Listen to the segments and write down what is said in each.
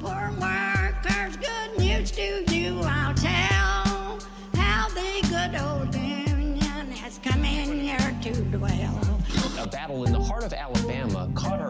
Poor workers, good news to you I'll tell how the good old Union has come in here to dwell. A battle in the heart of Alabama caught our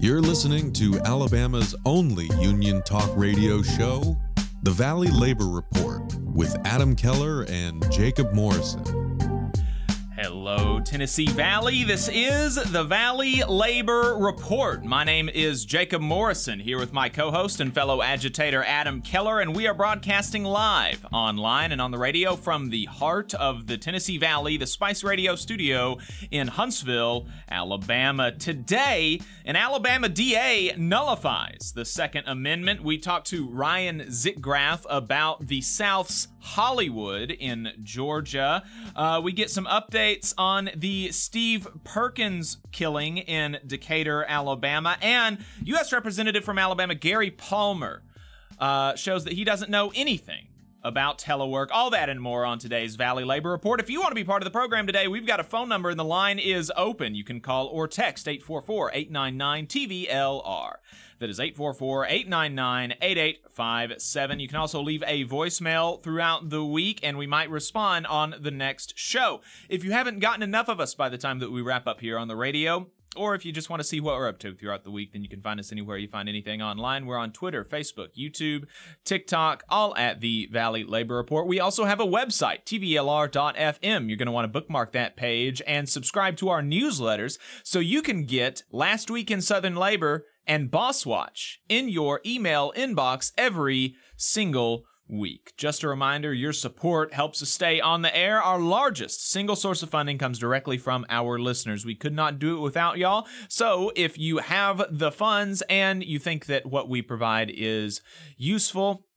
You're listening to Alabama's only union talk radio show, The Valley Labor Report, with Adam Keller and Jacob Morrison. Hello, Tennessee Valley. This is the Valley Labor Report. My name is Jacob Morrison, here with my co host and fellow agitator Adam Keller, and we are broadcasting live online and on the radio from the heart of the Tennessee Valley, the Spice Radio studio in Huntsville, Alabama. Today, an Alabama DA nullifies the Second Amendment. We talked to Ryan Zickgraf about the South's Hollywood in Georgia. Uh, we get some updates on the Steve Perkins killing in Decatur, Alabama, and U.S. Representative from Alabama Gary Palmer uh, shows that he doesn't know anything about telework, all that and more on today's Valley Labor Report. If you want to be part of the program today, we've got a phone number and the line is open. You can call or text 844 899 TVLR. That is 844 899 8857. You can also leave a voicemail throughout the week and we might respond on the next show. If you haven't gotten enough of us by the time that we wrap up here on the radio, or if you just want to see what we're up to throughout the week, then you can find us anywhere you find anything online. We're on Twitter, Facebook, YouTube, TikTok, all at the Valley Labor Report. We also have a website, tvlr.fm. You're going to want to bookmark that page and subscribe to our newsletters so you can get Last Week in Southern Labor and Boss Watch in your email inbox every single week. Just a reminder your support helps us stay on the air. Our largest single source of funding comes directly from our listeners. We could not do it without y'all. So if you have the funds and you think that what we provide is useful,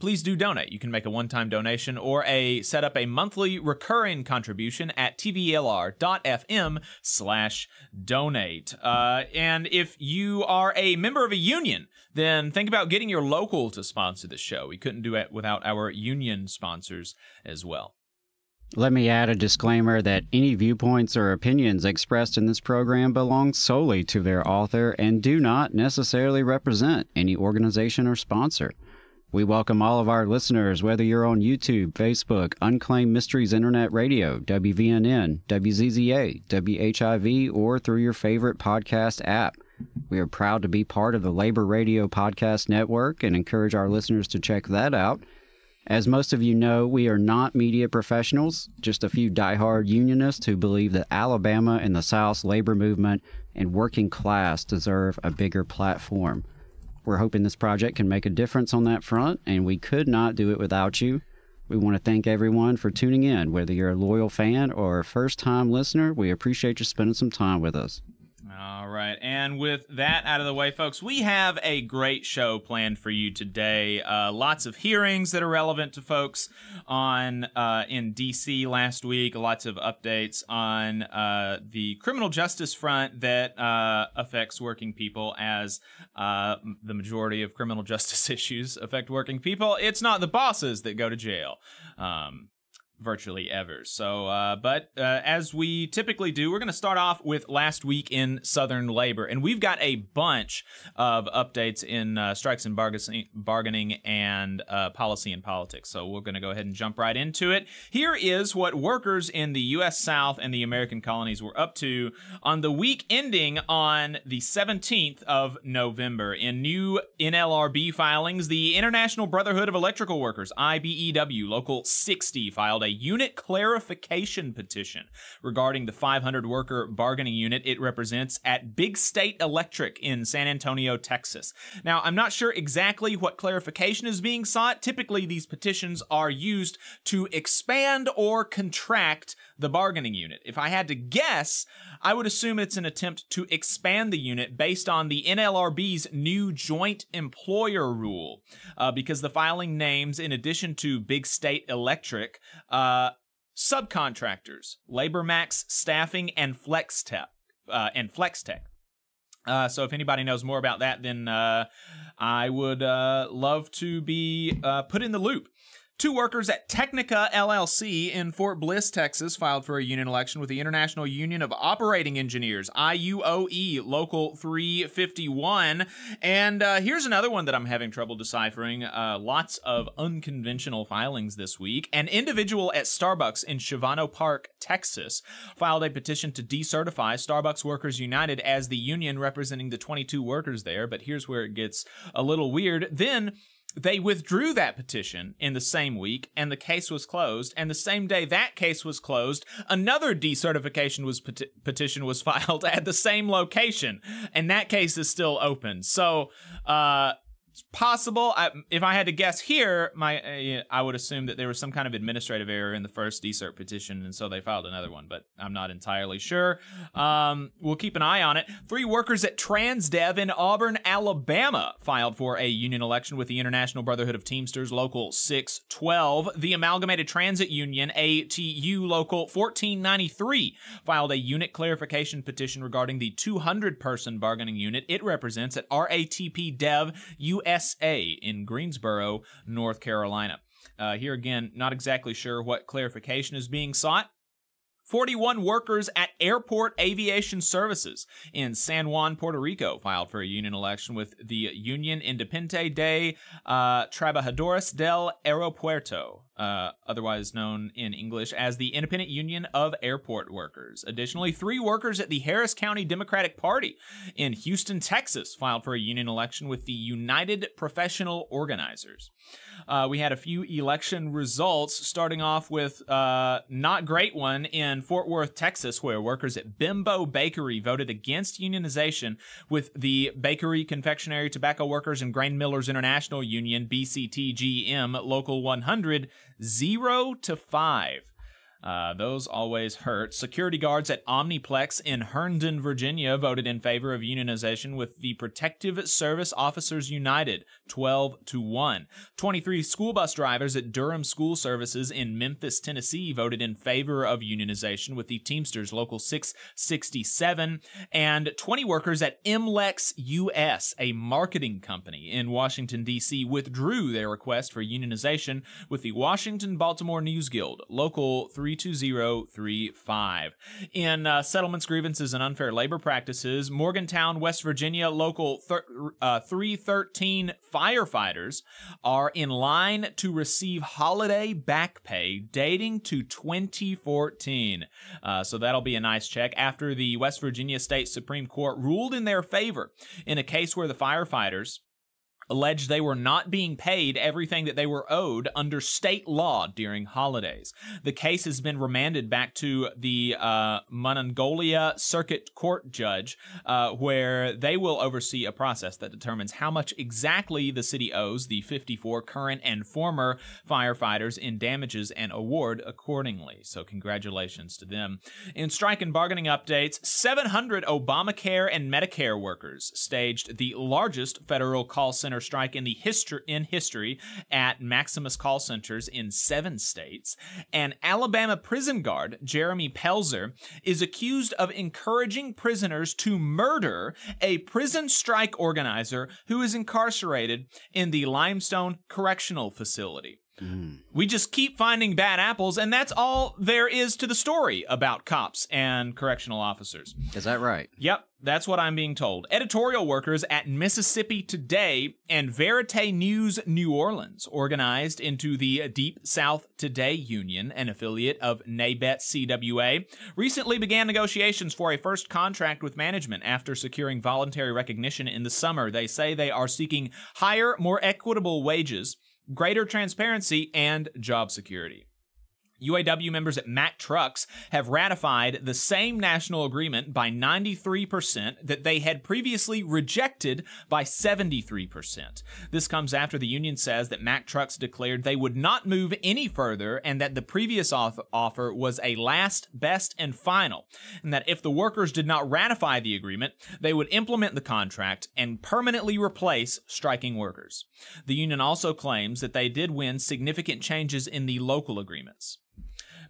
please do donate. You can make a one-time donation or a set up a monthly recurring contribution at tvlr.fm slash donate. Uh, and if you are a member of a union, then think about getting your local to sponsor the show. We couldn't do it without our union sponsors as well. Let me add a disclaimer that any viewpoints or opinions expressed in this program belong solely to their author and do not necessarily represent any organization or sponsor. We welcome all of our listeners, whether you're on YouTube, Facebook, Unclaimed Mysteries Internet Radio, WVNN, WZZA, WHIV, or through your favorite podcast app. We are proud to be part of the Labor Radio Podcast Network and encourage our listeners to check that out. As most of you know, we are not media professionals, just a few diehard unionists who believe that Alabama and the South's labor movement and working class deserve a bigger platform. We're hoping this project can make a difference on that front, and we could not do it without you. We want to thank everyone for tuning in. Whether you're a loyal fan or a first time listener, we appreciate you spending some time with us. All right. And with that out of the way, folks, we have a great show planned for you today. Uh, lots of hearings that are relevant to folks on uh, in DC last week. Lots of updates on uh, the criminal justice front that uh, affects working people, as uh, the majority of criminal justice issues affect working people. It's not the bosses that go to jail. Um, virtually ever. So, uh, but uh, as we typically do, we're going to start off with last week in Southern labor, and we've got a bunch of updates in uh, strikes and bargaining, bargaining and uh, policy and politics. So we're going to go ahead and jump right into it. Here is what workers in the U.S. South and the American colonies were up to on the week ending on the 17th of November. In new NLRB filings, the International Brotherhood of Electrical Workers (IBEW) Local 60 filed filed a unit clarification petition regarding the 500 worker bargaining unit it represents at Big State Electric in San Antonio, Texas. Now, I'm not sure exactly what clarification is being sought. Typically, these petitions are used to expand or contract the bargaining unit. If I had to guess, I would assume it's an attempt to expand the unit based on the NLRB's new joint employer rule, uh, because the filing names, in addition to Big State Electric, uh, subcontractors, LaborMax Staffing, and FlexTech. Uh, and FlexTech. Uh, so if anybody knows more about that, then uh, I would uh, love to be uh, put in the loop. Two workers at Technica LLC in Fort Bliss, Texas, filed for a union election with the International Union of Operating Engineers, IUOE, Local 351. And uh, here's another one that I'm having trouble deciphering. Uh, lots of unconventional filings this week. An individual at Starbucks in Shavano Park, Texas, filed a petition to decertify Starbucks Workers United as the union representing the 22 workers there. But here's where it gets a little weird. Then they withdrew that petition in the same week and the case was closed. And the same day that case was closed another decertification was peti- petition was filed at the same location. And that case is still open. So uh it's possible. I, if I had to guess here, my uh, I would assume that there was some kind of administrative error in the first decert petition, and so they filed another one. But I'm not entirely sure. Um, we'll keep an eye on it. Three workers at Transdev in Auburn, Alabama, filed for a union election with the International Brotherhood of Teamsters Local 612. The Amalgamated Transit Union ATU Local 1493 filed a unit clarification petition regarding the 200 person bargaining unit it represents at RATP Dev USA in Greensboro, North Carolina. Uh, here again, not exactly sure what clarification is being sought. 41 workers at Airport Aviation Services in San Juan, Puerto Rico, filed for a union election with the Union Independiente de uh, Trabajadores del Aeropuerto, uh, otherwise known in English as the Independent Union of Airport Workers. Additionally, three workers at the Harris County Democratic Party in Houston, Texas, filed for a union election with the United Professional Organizers. Uh, we had a few election results, starting off with uh, not great one in Fort Worth, Texas, where workers at Bimbo Bakery voted against unionization with the Bakery, Confectionery, Tobacco Workers, and Grain Millers International Union (BCTGM) Local 100 zero to five. Uh, those always hurt. Security guards at Omniplex in Herndon, Virginia voted in favor of unionization with the Protective Service Officers United, 12 to 1. 23 school bus drivers at Durham School Services in Memphis, Tennessee voted in favor of unionization with the Teamsters Local 667. And 20 workers at MLEX US, a marketing company in Washington, D.C., withdrew their request for unionization with the Washington Baltimore News Guild, Local 3. 32035. In uh, settlements, grievances, and unfair labor practices, Morgantown, West Virginia, local thir- uh, 313 firefighters are in line to receive holiday back pay dating to 2014. Uh, so that'll be a nice check after the West Virginia State Supreme Court ruled in their favor in a case where the firefighters alleged they were not being paid everything that they were owed under state law during holidays. The case has been remanded back to the uh, Circuit Court judge, uh, where they will oversee a process that determines how much exactly the city owes the 54 current and former firefighters in damages and award accordingly. So, congratulations to them. In strike and bargaining updates, 700 Obamacare and Medicare workers staged the largest federal call center strike in the history in history at Maximus call centers in seven states. And Alabama prison guard Jeremy Pelzer is accused of encouraging prisoners to murder a prison strike organizer who is incarcerated in the Limestone Correctional Facility. Mm. We just keep finding bad apples, and that's all there is to the story about cops and correctional officers. Is that right? Yep, that's what I'm being told. Editorial workers at Mississippi Today and Verite News New Orleans, organized into the Deep South Today Union, an affiliate of NABET CWA, recently began negotiations for a first contract with management after securing voluntary recognition in the summer. They say they are seeking higher, more equitable wages, greater transparency, and job security. UAW members at Mack Trucks have ratified the same national agreement by 93% that they had previously rejected by 73%. This comes after the union says that Mack Trucks declared they would not move any further and that the previous off- offer was a last, best, and final, and that if the workers did not ratify the agreement, they would implement the contract and permanently replace striking workers. The union also claims that they did win significant changes in the local agreements.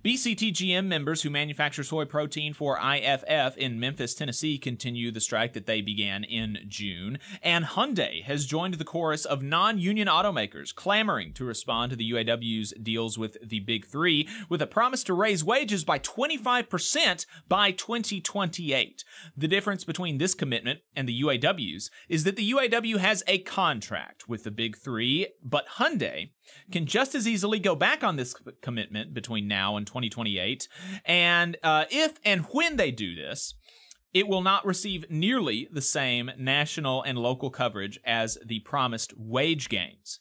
BCTGM members who manufacture soy protein for IFF in Memphis, Tennessee continue the strike that they began in June. And Hyundai has joined the chorus of non union automakers clamoring to respond to the UAW's deals with the Big Three with a promise to raise wages by 25% by 2028. The difference between this commitment and the UAW's is that the UAW has a contract with the Big Three, but Hyundai can just as easily go back on this commitment between now and 2028. And uh, if and when they do this, it will not receive nearly the same national and local coverage as the promised wage gains.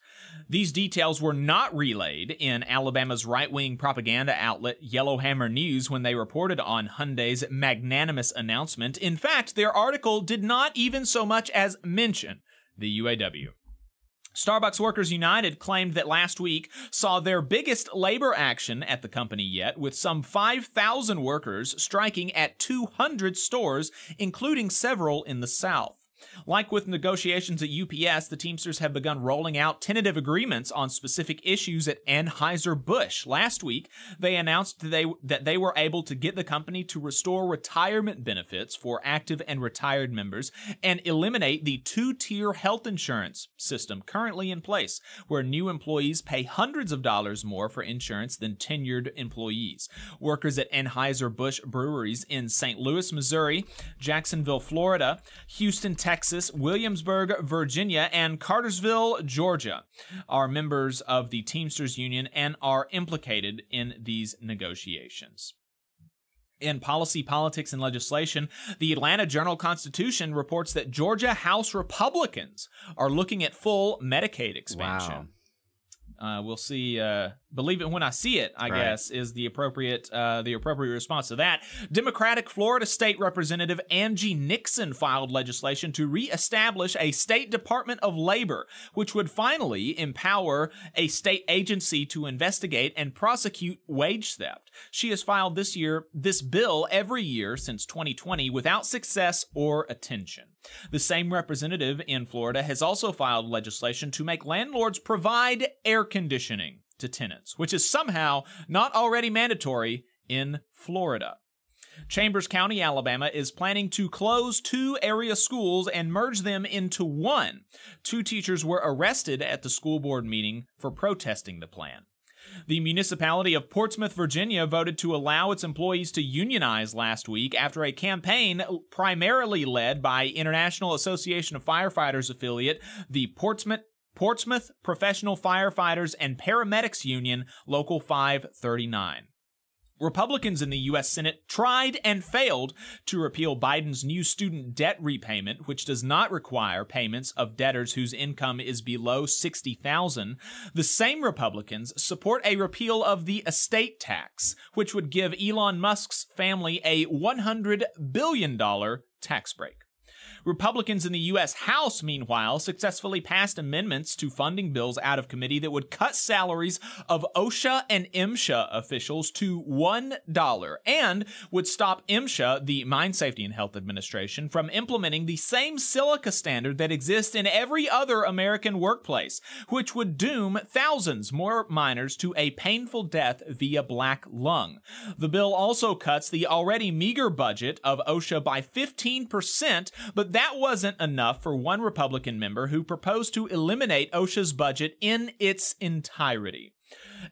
These details were not relayed in Alabama's right wing propaganda outlet Yellowhammer News when they reported on Hyundai's magnanimous announcement. In fact, their article did not even so much as mention the UAW. Starbucks Workers United claimed that last week saw their biggest labor action at the company yet, with some 5,000 workers striking at 200 stores, including several in the South. Like with negotiations at UPS, the Teamsters have begun rolling out tentative agreements on specific issues at Anheuser-Busch. Last week, they announced that they, that they were able to get the company to restore retirement benefits for active and retired members and eliminate the two-tier health insurance system currently in place, where new employees pay hundreds of dollars more for insurance than tenured employees. Workers at Anheuser-Busch breweries in St. Louis, Missouri, Jacksonville, Florida, Houston, Texas, Texas, Williamsburg, Virginia, and Cartersville, Georgia are members of the Teamsters Union and are implicated in these negotiations. In policy, politics, and legislation, the Atlanta Journal Constitution reports that Georgia House Republicans are looking at full Medicaid expansion. Wow. Uh, we'll see. Uh, believe it when I see it. I right. guess is the appropriate uh, the appropriate response to that. Democratic Florida State Representative Angie Nixon filed legislation to reestablish a state Department of Labor, which would finally empower a state agency to investigate and prosecute wage theft. She has filed this year this bill every year since 2020 without success or attention. The same representative in Florida has also filed legislation to make landlords provide air conditioning to tenants, which is somehow not already mandatory in Florida. Chambers County, Alabama is planning to close two area schools and merge them into one. Two teachers were arrested at the school board meeting for protesting the plan. The municipality of Portsmouth, Virginia voted to allow its employees to unionize last week after a campaign primarily led by International Association of Firefighters affiliate, the Portsmouth Portsmouth Professional Firefighters and Paramedics Union, Local 539. Republicans in the U.S. Senate tried and failed to repeal Biden's new student debt repayment, which does not require payments of debtors whose income is below 60,000. The same Republicans support a repeal of the estate tax, which would give Elon Musk's family a $100 billion tax break. Republicans in the U.S. House, meanwhile, successfully passed amendments to funding bills out of committee that would cut salaries of OSHA and MSHA officials to $1 and would stop MSHA, the Mine Safety and Health Administration, from implementing the same silica standard that exists in every other American workplace, which would doom thousands more miners to a painful death via black lung. The bill also cuts the already meager budget of OSHA by 15%, but that wasn't enough for one Republican member who proposed to eliminate OSHA's budget in its entirety.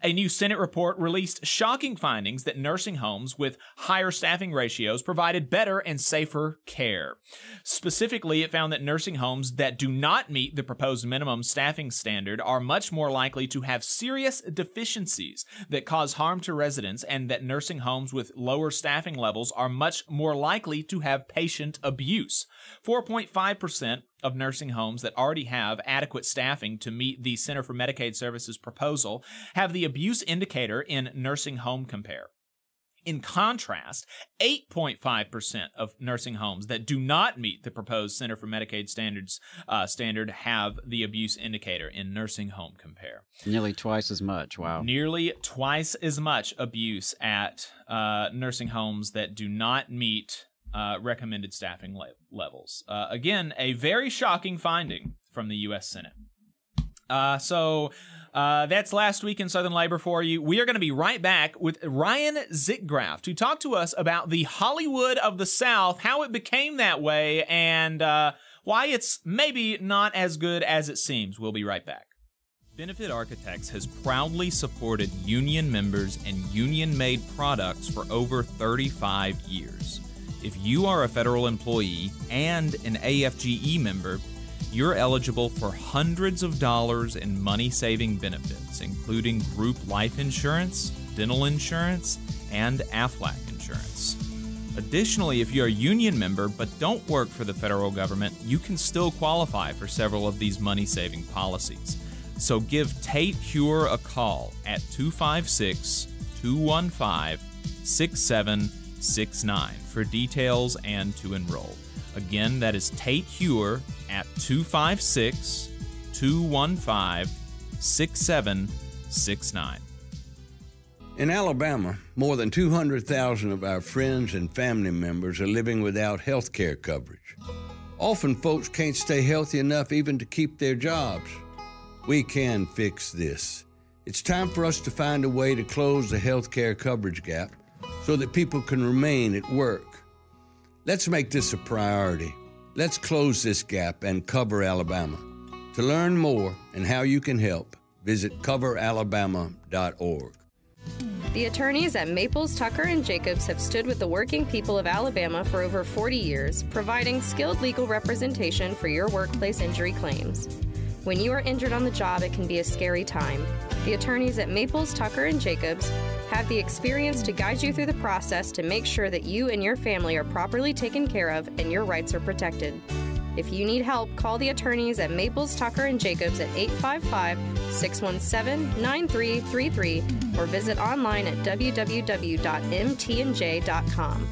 A new Senate report released shocking findings that nursing homes with higher staffing ratios provided better and safer care. Specifically, it found that nursing homes that do not meet the proposed minimum staffing standard are much more likely to have serious deficiencies that cause harm to residents, and that nursing homes with lower staffing levels are much more likely to have patient abuse. 4.5% of nursing homes that already have adequate staffing to meet the Center for Medicaid Services proposal have the abuse indicator in Nursing Home Compare. In contrast, 8.5% of nursing homes that do not meet the proposed Center for Medicaid Standards uh, standard have the abuse indicator in Nursing Home Compare. Nearly twice as much. Wow. Nearly twice as much abuse at uh, nursing homes that do not meet uh, recommended staffing le- levels. Uh, again, a very shocking finding from the U.S. Senate. Uh, so uh, that's last week in Southern Labor for you. We are going to be right back with Ryan Zickgraf to talk to us about the Hollywood of the South, how it became that way, and uh, why it's maybe not as good as it seems. We'll be right back. Benefit Architects has proudly supported union members and union made products for over 35 years. If you are a federal employee and an AFGE member, you're eligible for hundreds of dollars in money saving benefits, including group life insurance, dental insurance, and AFLAC insurance. Additionally, if you're a union member but don't work for the federal government, you can still qualify for several of these money saving policies. So give Tate Cure a call at 256 215 6769 for details and to enroll. Again, that is Tate Cure at 256 215 6769. In Alabama, more than 200,000 of our friends and family members are living without health care coverage. Often, folks can't stay healthy enough even to keep their jobs. We can fix this. It's time for us to find a way to close the health care coverage gap so that people can remain at work. Let's make this a priority. Let's close this gap and cover Alabama. To learn more and how you can help, visit coveralabama.org. The attorneys at Maples, Tucker, and Jacobs have stood with the working people of Alabama for over 40 years, providing skilled legal representation for your workplace injury claims. When you are injured on the job, it can be a scary time. The attorneys at Maples, Tucker, and Jacobs have the experience to guide you through the process to make sure that you and your family are properly taken care of and your rights are protected. If you need help, call the attorneys at Maples, Tucker, and Jacobs at 855 617 9333 or visit online at www.mtandj.com.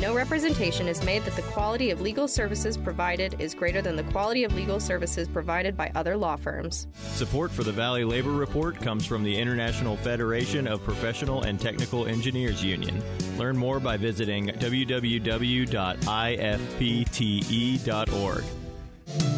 No representation is made that the quality of legal services provided is greater than the quality of legal services provided by other law firms. Support for the Valley Labor Report comes from the International Federation of Professional and Technical Engineers Union. Learn more by visiting www.ifpte.org.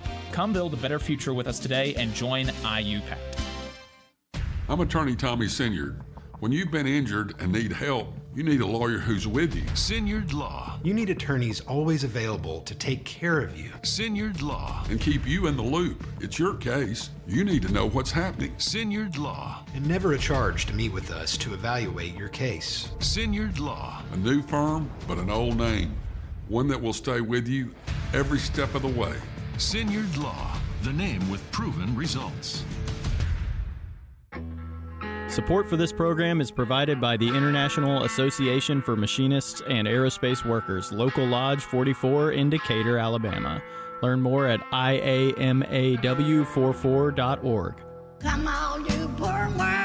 Come build a better future with us today and join IUPAT. I'm attorney Tommy Sinyard. When you've been injured and need help, you need a lawyer who's with you. Sinyard Law. You need attorneys always available to take care of you. Sinyard Law. And keep you in the loop. It's your case. You need to know what's happening. Sinyard Law. And never a charge to meet with us to evaluate your case. Sinyard Law. A new firm, but an old name. One that will stay with you every step of the way. Sinyard Law. The name with proven results. Support for this program is provided by the International Association for Machinists and Aerospace Workers, Local Lodge 44 in Decatur, Alabama. Learn more at iamaw44.org. Come on, you poor workers,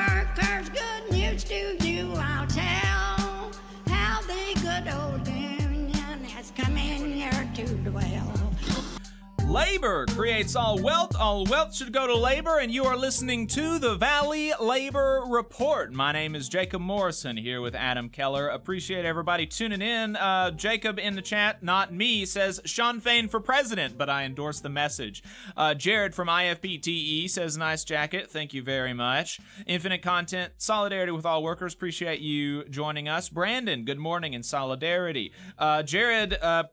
Labor creates all wealth. All wealth should go to labor, and you are listening to the Valley Labor Report. My name is Jacob Morrison here with Adam Keller. Appreciate everybody tuning in. Uh, Jacob in the chat, not me, says Shawn Fain for president, but I endorse the message. Uh, Jared from IFPTE says nice jacket. Thank you very much. Infinite content, solidarity with all workers. Appreciate you joining us. Brandon, good morning in solidarity. Uh, Jared, uh,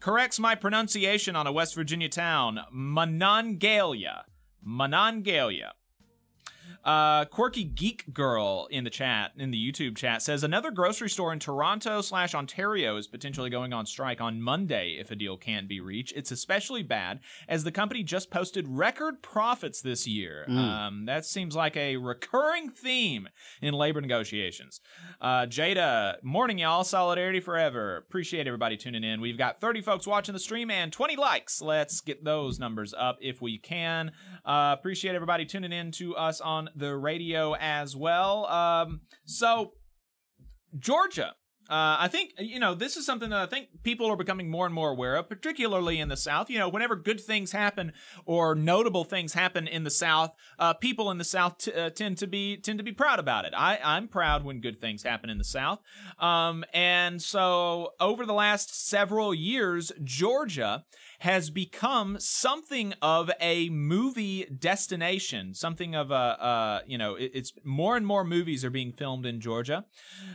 corrects my pronunciation on a West Virginia town, Monongalia. Monongalia. Uh, quirky geek girl in the chat in the YouTube chat says another grocery store in Toronto slash Ontario is potentially going on strike on Monday if a deal can't be reached. It's especially bad as the company just posted record profits this year. Mm. Um, that seems like a recurring theme in labor negotiations. Uh, Jada, morning y'all, solidarity forever. Appreciate everybody tuning in. We've got 30 folks watching the stream and 20 likes. Let's get those numbers up if we can. Uh, appreciate everybody tuning in to us on the radio as well. Um, so, Georgia. Uh, I think, you know, this is something that I think people are becoming more and more aware of, particularly in the South. You know, whenever good things happen or notable things happen in the South, uh, people in the South t- uh, tend to be tend to be proud about it. I, I'm proud when good things happen in the South. Um, and so over the last several years, Georgia has become something of a movie destination, something of a, uh, you know, it, it's more and more movies are being filmed in Georgia.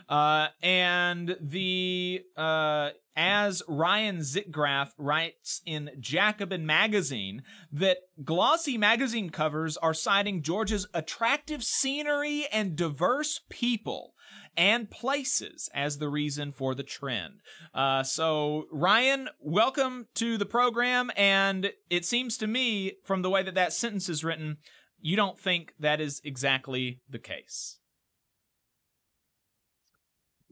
Uh, and the, uh, as Ryan Zickgraf writes in Jacobin magazine, that glossy magazine covers are citing Georgia's attractive scenery and diverse people and places as the reason for the trend. Uh, so, Ryan, welcome to the program. And it seems to me, from the way that that sentence is written, you don't think that is exactly the case.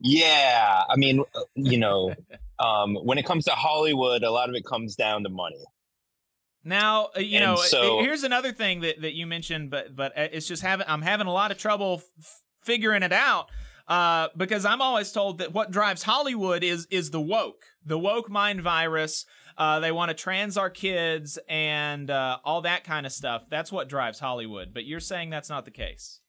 Yeah, I mean, uh, you know, um, when it comes to Hollywood, a lot of it comes down to money. Now, uh, you And know, so- here's another thing that, that you mentioned, but but uh, it's just having I'm having a lot of trouble f- figuring it out uh, because I'm always told that what drives Hollywood is is the woke, the woke mind virus. Uh, they want to trans our kids and uh, all that kind of stuff. That's what drives Hollywood. But you're saying that's not the case.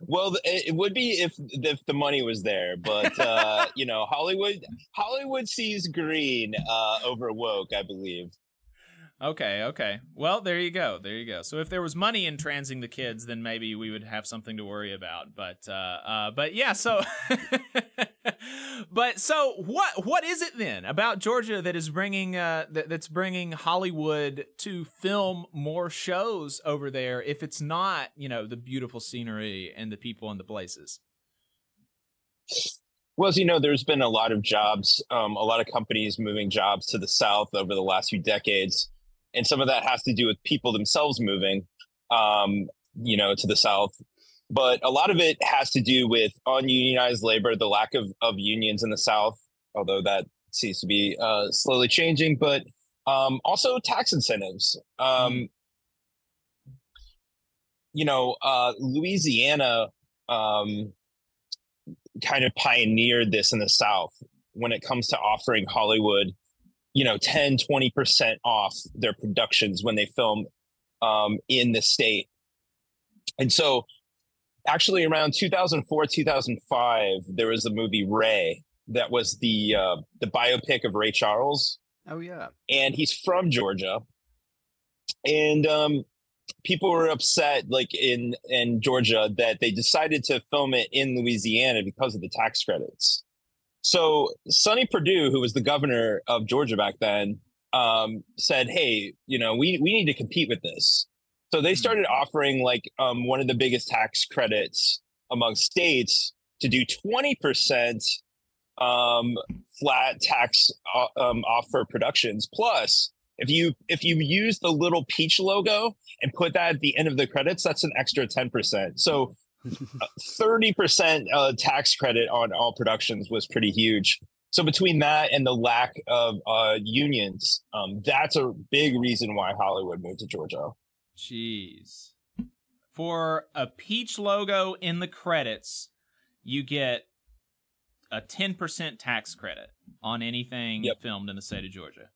Well, it would be if if the money was there, but uh, you know, Hollywood Hollywood sees green uh, over woke, I believe. Okay, okay. Well, there you go. There you go. So if there was money in transing the kids, then maybe we would have something to worry about. But uh uh but yeah, so But so what what is it then about Georgia that is bringing uh that, that's bringing Hollywood to film more shows over there if it's not, you know, the beautiful scenery and the people and the places? Well, as you know, there's been a lot of jobs, um, a lot of companies moving jobs to the south over the last few decades, and some of that has to do with people themselves moving, um, you know, to the south. But a lot of it has to do with ununionized labor, the lack of of unions in the south, although that seems to be uh, slowly changing. But um, also tax incentives. Um, you know, uh, Louisiana. Um, kind of pioneered this in the South when it comes to offering Hollywood, you know, 10, 20% off their productions when they film um, in the state. And so, actually, around 2004, 2005, there was a movie Ray that was the uh, the biopic of Ray Charles, Oh yeah. and he's from Georgia. And um, people were upset, like in in Georgia, that they decided to film it in Louisiana because of the tax credits. So Sonny Perdue, who was the governor of Georgia back then, um, said, "Hey, you know, we we need to compete with this." So they started offering like um, one of the biggest tax credits among states to do twenty percent um, flat tax uh, um, off for productions. Plus, if you if you use the little peach logo and put that at the end of the credits, that's an extra ten percent. So. Thirty percent uh, tax credit on all productions was pretty huge. So between that and the lack of uh, unions, um, that's a big reason why Hollywood moved to Georgia. Jeez. For a peach logo in the credits, you get a 10% tax credit on anything Yep. filmed in the state of Georgia.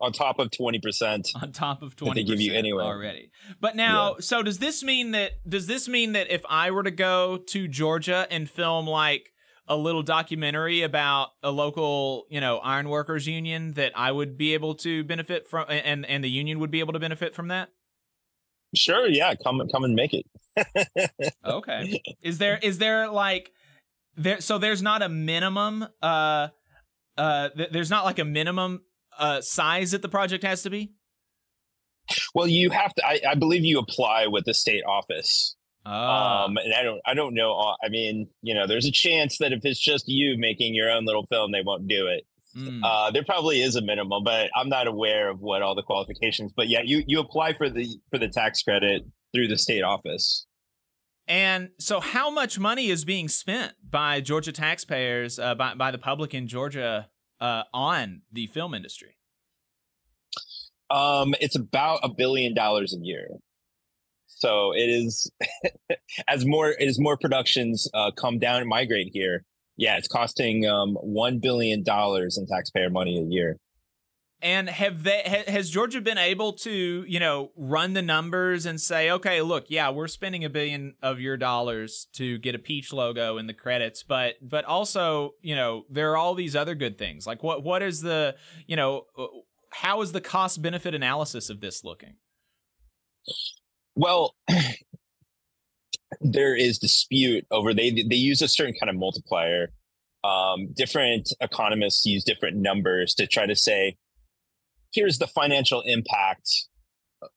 On top of twenty percent, on top of that they give you anyway. already. But now, so does this mean that does this mean that if I were to go to Georgia and film like a little documentary about a local, you know, ironworkers union that I would be able to benefit from and and the union would be able to benefit from that? Sure, yeah, come come and make it. Okay. Is there is there like there so there's not a minimum uh uh th- there's not like a minimum uh size that the project has to be? Well, you have to. I, I believe you apply with the state office. Ah. Um, and I don't. I don't know. uh, I mean, you know, there's a chance that if it's just you making your own little film, they won't do it. Mm. Uh, there probably is a minimum, but I'm not aware of what all the qualifications. But yeah, you you apply for the for the tax credit through the state office. And so, how much money is being spent by Georgia taxpayers, uh, by by the public in Georgia, uh, on the film industry? Um, it's about a billion dollars a year. So it is as more as more productions uh, come down and migrate here. Yeah, it's costing um, one billion dollars in taxpayer money a year. And have they ha, has Georgia been able to, you know, run the numbers and say, okay, look, yeah, we're spending a billion of your dollars to get a peach logo in the credits, but but also, you know, there are all these other good things. Like what what is the, you know, uh, how is the cost benefit analysis of this looking? Well, there is dispute over they they use a certain kind of multiplier. Um, different economists use different numbers to try to say, here's the financial impact,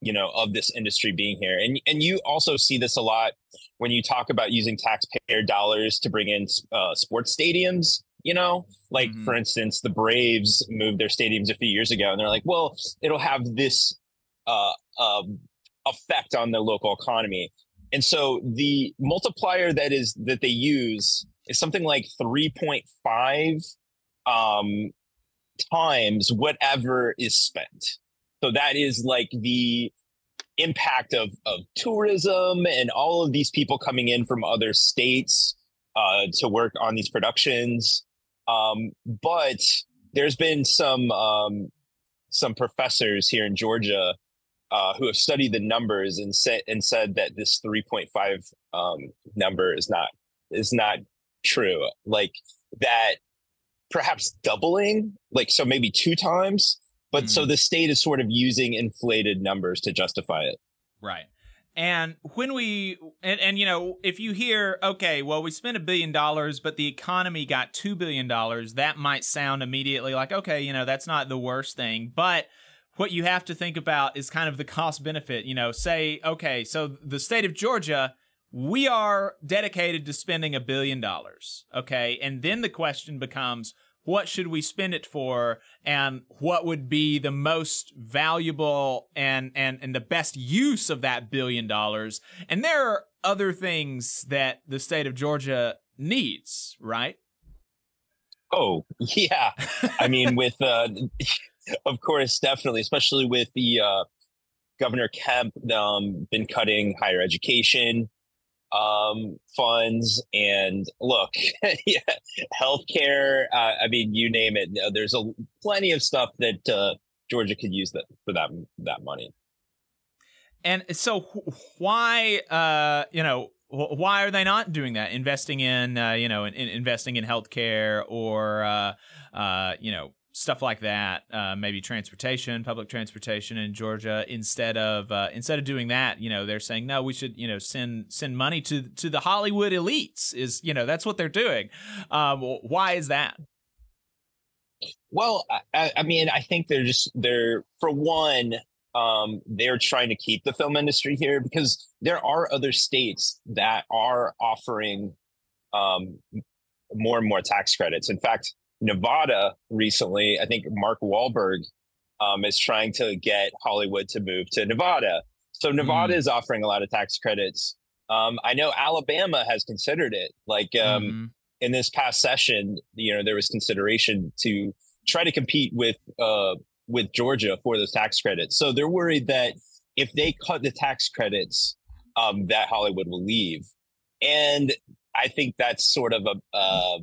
you know, of this industry being here. And and you also see this a lot when you talk about using taxpayer dollars to bring in uh, sports stadiums. You know, like for instance, the Braves moved their stadiums a few years ago, and they're like, well, it'll have this uh, um, effect on the local economy. And so the multiplier that is that they use is something like 3.5 um, times whatever is spent. So that is like the impact of of tourism and all of these people coming in from other states uh, to work on these productions. Um, but there's been some um, some professors here in Georgia uh, who have studied the numbers and said and said that this 3.5 um, number is not is not true. Like that, perhaps doubling, like so maybe two times. But so hmm. the state is sort of using inflated numbers to justify it. Right. And when we and, and you know, if you hear, okay, well, we spent a billion dollars, but the economy got two billion dollars, that might sound immediately like, okay, you know, that's not the worst thing. But what you have to think about is kind of the cost benefit. You know, say, okay, so the state of Georgia, we are dedicated to spending a billion dollars. Okay. And then the question becomes, what should we spend it for and what would be the most valuable and and and the best use of that billion dollars and there are other things that the state of Georgia needs right Oh, yeah. I mean, with, uh, of course, definitely, especially with the uh, Governor Kemp um, been cutting higher education um, funds and look, yeah, healthcare. Uh, I mean, you name it. uh, There's a plenty of stuff that uh, Georgia could use that for that that money. and so why uh you know why are they not doing that investing in uh, you know in, in investing in healthcare or uh you know stuff like that, uh, maybe transportation, public transportation in Georgia. Instead of uh, instead of doing that, you know, they're saying no, we should you know send send money to to the Hollywood elites. Is you know that's what they're doing. Um, why is that? Well, I, I mean, I think they're just they're for one, um, they're trying to keep the film industry here because there are other states that are offering um, more and more tax credits. In fact, Nevada recently, I think Mark Wahlberg um, is trying to get Hollywood to move to Nevada. So Nevada mm. is offering a lot of tax credits. Um, I know Alabama has considered it. Like um, mm-hmm. in this past session, you know, there was consideration to try to compete with uh, with Georgia for those tax credits. So they're worried that if they cut the tax credits, um, that Hollywood will leave. And I think that's sort of a uh,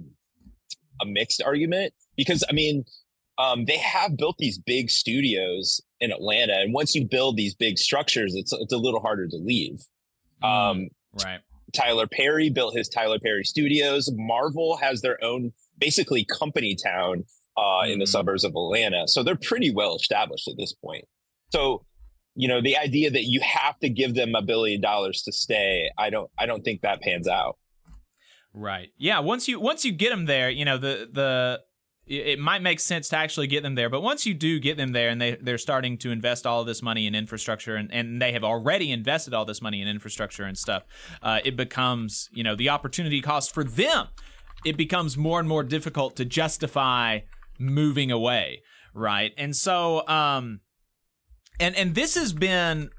a mixed argument because I mean, um, they have built these big studios in Atlanta, and once you build these big structures, it's it's a little harder to leave. Mm, um, right. Tyler Perry built his Tyler Perry Studios. Marvel has their own basically company town uh, mm. in the mm. suburbs of Atlanta, so they're pretty well established at this point. So you know the idea that you have to give them a billion dollars to stay i don't i don't think that pans out Right. Yeah. Once you once you get them there, you know the the it might make sense to actually get them there. But once you do get them there and they, they're starting to invest all this money in infrastructure and, and they have already invested all this money in infrastructure and stuff, uh, it becomes, you know, the opportunity cost for them, it becomes more and more difficult to justify moving away. Right. And so, um, and, and this has been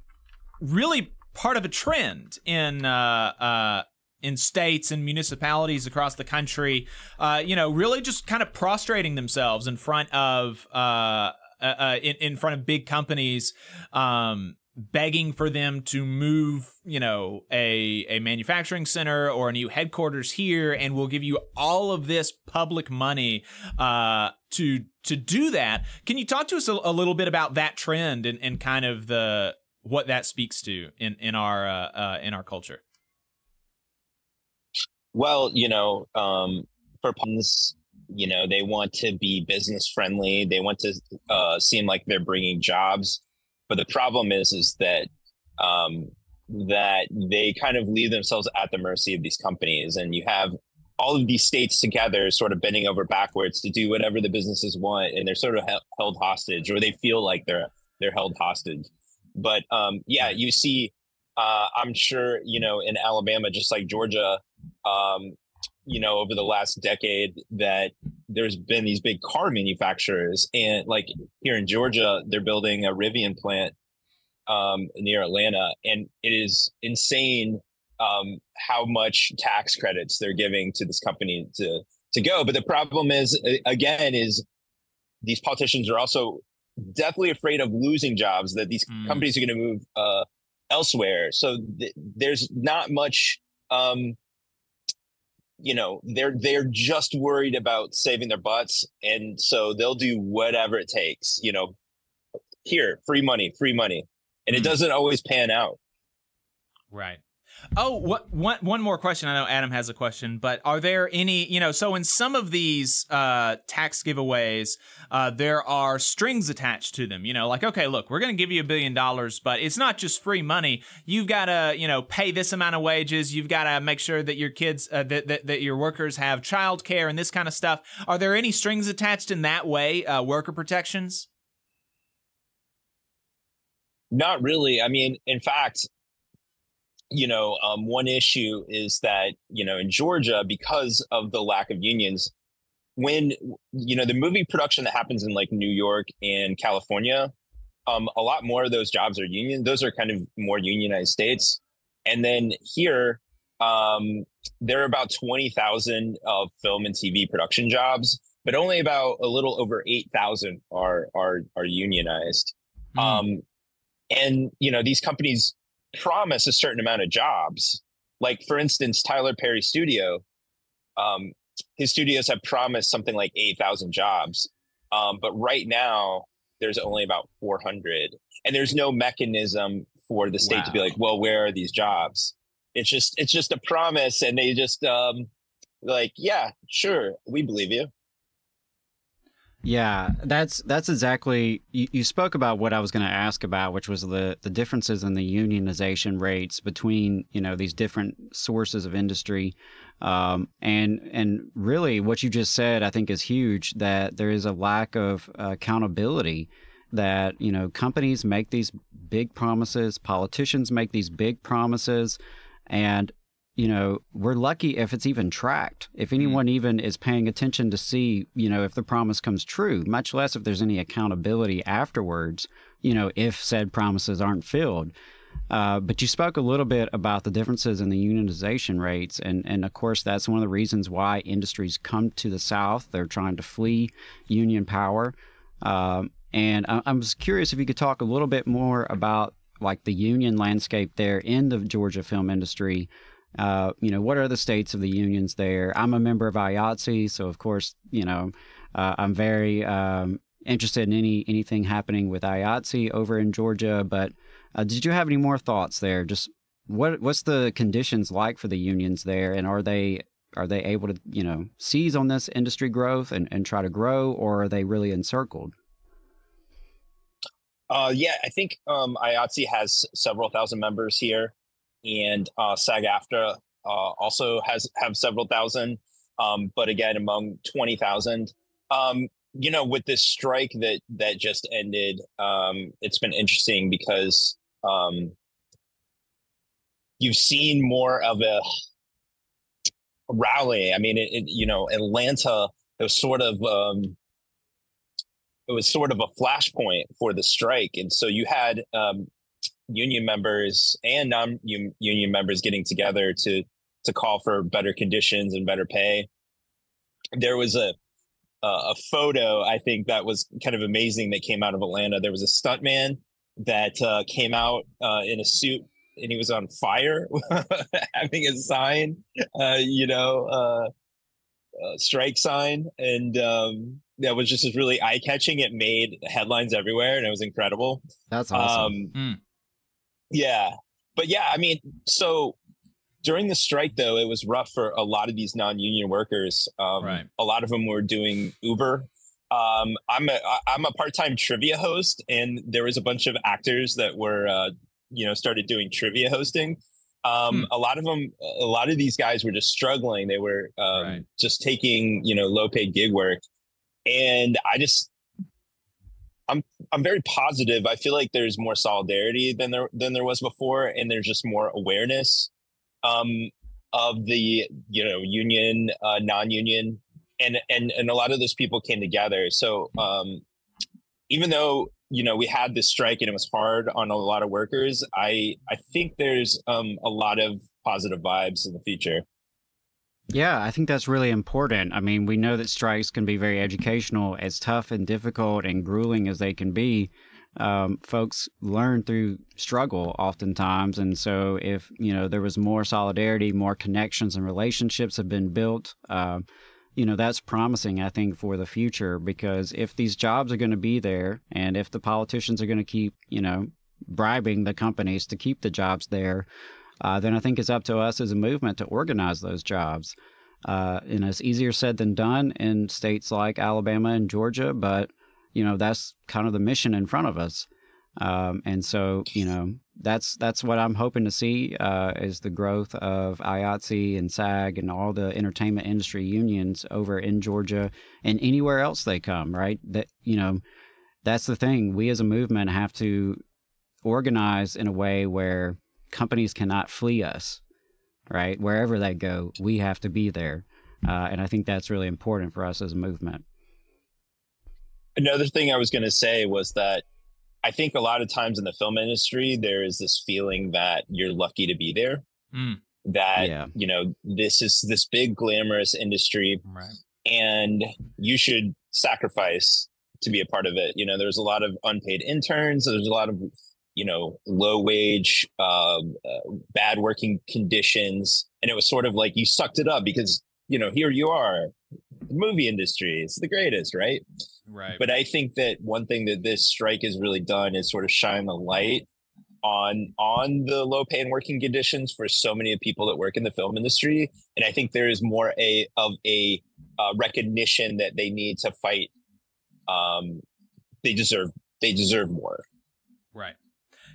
really part of a trend in, uh, uh, in states and municipalities across the country, uh, you know, really just kind of prostrating themselves in front of uh, uh, uh, in, in front of big companies, um, begging for them to move, you know, a a manufacturing center or a new headquarters here, and we'll give you all of this public money uh, to to do that. Can you talk to us a, a little bit about that trend and, and kind of the what that speaks to in in our uh, in our culture? Well, you know, um, for puns, you know, they want to be business friendly. They want to uh, seem like they're bringing jobs. But the problem is, is that um, that they kind of leave themselves at the mercy of these companies, and you have all of these states together, sort of bending over backwards to do whatever the businesses want, and they're sort of held hostage, or they feel like they're they're held hostage. But um, yeah, you see, uh, I'm sure you know in Alabama, just like Georgia, um, you know, over the last decade that there's been these big car manufacturers. And like here in Georgia, they're building a Rivian plant um, near Atlanta. And it is insane um, how much tax credits they're giving to this company to to go. But the problem is, again, is these politicians are also definitely afraid of losing jobs that these mm. companies are going to move uh, elsewhere. So th- there's not much um, you know they're they're just worried about saving their butts and so they'll do whatever it takes you know. Here free money free money and it mm-hmm. doesn't always pan out. Right Oh, what one one more question. I know Adam has a question, but are there any, you know, so in some of these uh, tax giveaways, uh, there are strings attached to them. You know, like okay, look, we're going to give you a billion dollars, but it's not just free money. You've got to, you know, pay this amount of wages. You've got to make sure that your kids, uh, that, that that your workers have child care and this kind of stuff. Are there any strings attached in that way? Uh, worker protections? Not really. I mean, in fact, you know, um, one issue is that, you know, in Georgia, because of the lack of unions, when, you know, the movie production that happens in like New York and California, um, a lot more of those jobs are union. Those are kind of more unionized states. And then here, um, there are about 20,000 of film and TV production jobs, but only about a little over 8,000 are, are, are unionized. Mm. Um, and, you know, these companies promise a certain amount of jobs. Like for instance, Tyler Perry Studio, um, his studios have promised something like eight thousand jobs, um, but right now there's only about four hundred, and there's no mechanism for the state wow. to be like, well, where are these jobs? It's just it's just a promise, and they just um, like, yeah, sure, we believe you. Yeah, that's that's exactly. You, you spoke about what I was going to ask about, which was the the differences in the unionization rates between you know these different sources of industry, um, and and really what you just said I think is huge. That there is a lack of accountability. That you know companies make these big promises, politicians make these big promises, and you know, we're lucky if it's even tracked. If Mm-hmm. anyone even is paying attention to see, you know, if the promise comes true, much less if there's any accountability afterwards, you know, if said promises aren't filled. Uh, but you spoke a little bit about the differences in the unionization rates, and and of course that's one of the reasons why industries come to the South. They're trying to flee union power, um, and I, I was curious if you could talk a little bit more about like the union landscape there in the Georgia film industry. Uh, you know, what are the states of the unions there? I'm a member of IATSE, so of course, you know, uh, I'm very um, interested in any anything happening with IATSE over in Georgia. But uh, did you have any more thoughts there? Just what what's the conditions like for the unions there, and are they are they able to you know seize on this industry growth and, and try to grow, or are they really encircled? Uh, yeah, I think um, has several thousand members here, and uh, SAG-AFTRA uh, also has have several thousand. Um, but again, among twenty thousand, um, you know, with this strike that that just ended, um, it's been interesting because um, you've seen more of a rally. I mean, it, it you know, Atlanta was sort of um, it was sort of a flashpoint for the strike, and so you had um, union members and non-union members getting together to to call for better conditions and better pay. There was a a photo I think that was kind of amazing that came out of Atlanta. There was a stuntman that uh, came out uh, in a suit and he was on fire, having a sign, uh, you know, uh, uh, strike sign, and um, that was just really eye catching. It made headlines everywhere, and it was incredible. That's awesome. Um, Yeah, but yeah, I mean, so during the strike, though, it was rough for a lot of these non-union workers. Um, Right. A lot of them were doing Uber. Um, I'm a I'm a part-time trivia host, and there was a bunch of actors that were, uh, you know, started doing trivia hosting. Um, A lot of them, a lot of these guys were just struggling. They were um, just taking, you know, low-paid gig work, and I just I'm very positive. I feel like there's more solidarity than there than there was before, and there's just more awareness um, of the you know union, uh, non-union, and and and a lot of those people came together. So um, even though you know we had this strike and it was hard on a lot of workers, I I think there's um, a lot of positive vibes in the future. Yeah, I think that's really important. I mean, we know that strikes can be very educational, as tough and difficult and grueling as they can be. Um, folks learn through struggle oftentimes, and so if you know there was more solidarity, more connections and relationships have been built, um, you know that's promising. I think for the future because if these jobs are going to be there, and if the politicians are going to keep you know bribing the companies to keep the jobs there, uh, then I think it's up to us as a movement to organize those jobs. Uh, and it's easier said than done in states like Alabama and Georgia, but you know that's kind of the mission in front of us. Um, and so you know that's that's what I'm hoping to see uh, is the growth of IATSE and SAG and all the entertainment industry unions over in Georgia and anywhere else they come. Right? That you know that's the thing. We as a movement have to organize in a way where companies cannot flee us, right? Wherever they go, we have to be there. Uh, and I think that's really important for us as a movement. Another thing I was going to say was that I think a lot of times in the film industry, there is this feeling that you're lucky to be there. Mm. That Yeah. you know this is this big glamorous industry, Right. and you should sacrifice to be a part of it. You know, there's a lot of unpaid interns. There's a lot of you know low wage, um, uh, bad working conditions, and it was sort of like you sucked it up because you know here you are, the movie industry is the greatest, right? Right. But I think that one thing that this strike has really done is sort of shine the light on on the low pay and working conditions for so many of people that work in the film industry. And I think there is more a of a uh, recognition that they need to fight um, they deserve they deserve more. Right.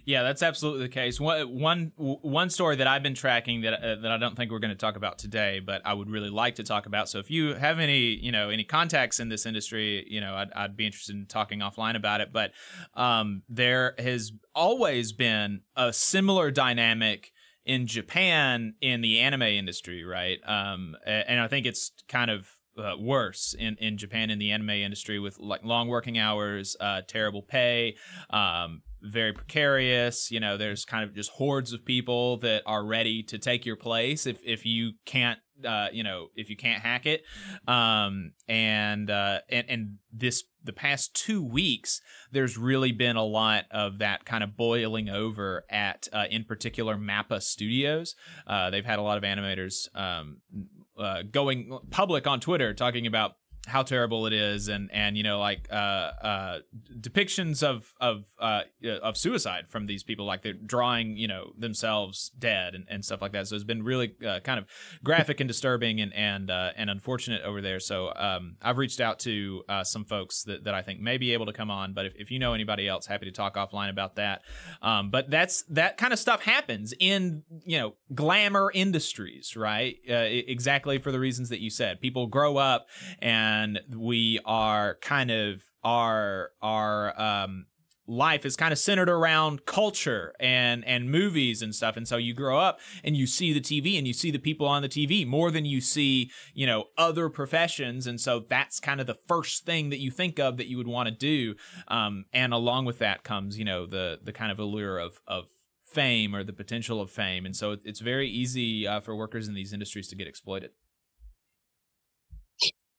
Yeah, that's absolutely the case. One one one story that I've been tracking that uh, that I don't think we're going to talk about today, but I would really like to talk about. So if you have any you know any contacts in this industry, you know I'd, I'd be interested in talking offline about it. But um, there has always been a similar dynamic in Japan in the anime industry, right? Um, and I think it's kind of uh, worse in, in Japan in the anime industry with like long working hours, uh, terrible pay, um, very precarious. You know, there's kind of just hordes of people that are ready to take your place if if you can't uh, you know, if you can't hack it. Um, and uh, and and this the past two weeks, there's really been a lot of that kind of boiling over at, uh, in particular, Mappa Studios. Uh, they've had a lot of animators um, uh, going public on Twitter talking about how terrible it is and and you know like uh uh depictions of of uh of suicide from these people like they're drawing you know themselves dead and, and stuff like that. So it's been really uh, kind of graphic and disturbing and and uh, and unfortunate over there. So um i've reached out to uh, some folks that, that i think may be able to come on but if, if you know anybody else happy to talk offline about that. Um but that's that kind of stuff happens in you know glamour industries right? Exactly for the reasons that you said. People grow up and and we are kind of our our um life is kind of centered around culture and and movies and stuff. And so you grow up and you see the TV and you see the people on the TV more than you see you know other professions. And so that's kind of the first thing that you think of that you would want to do. Um, and along with that comes you know the the kind of allure of of fame or the potential of fame. And so it's very easy uh, for workers in these industries to get exploited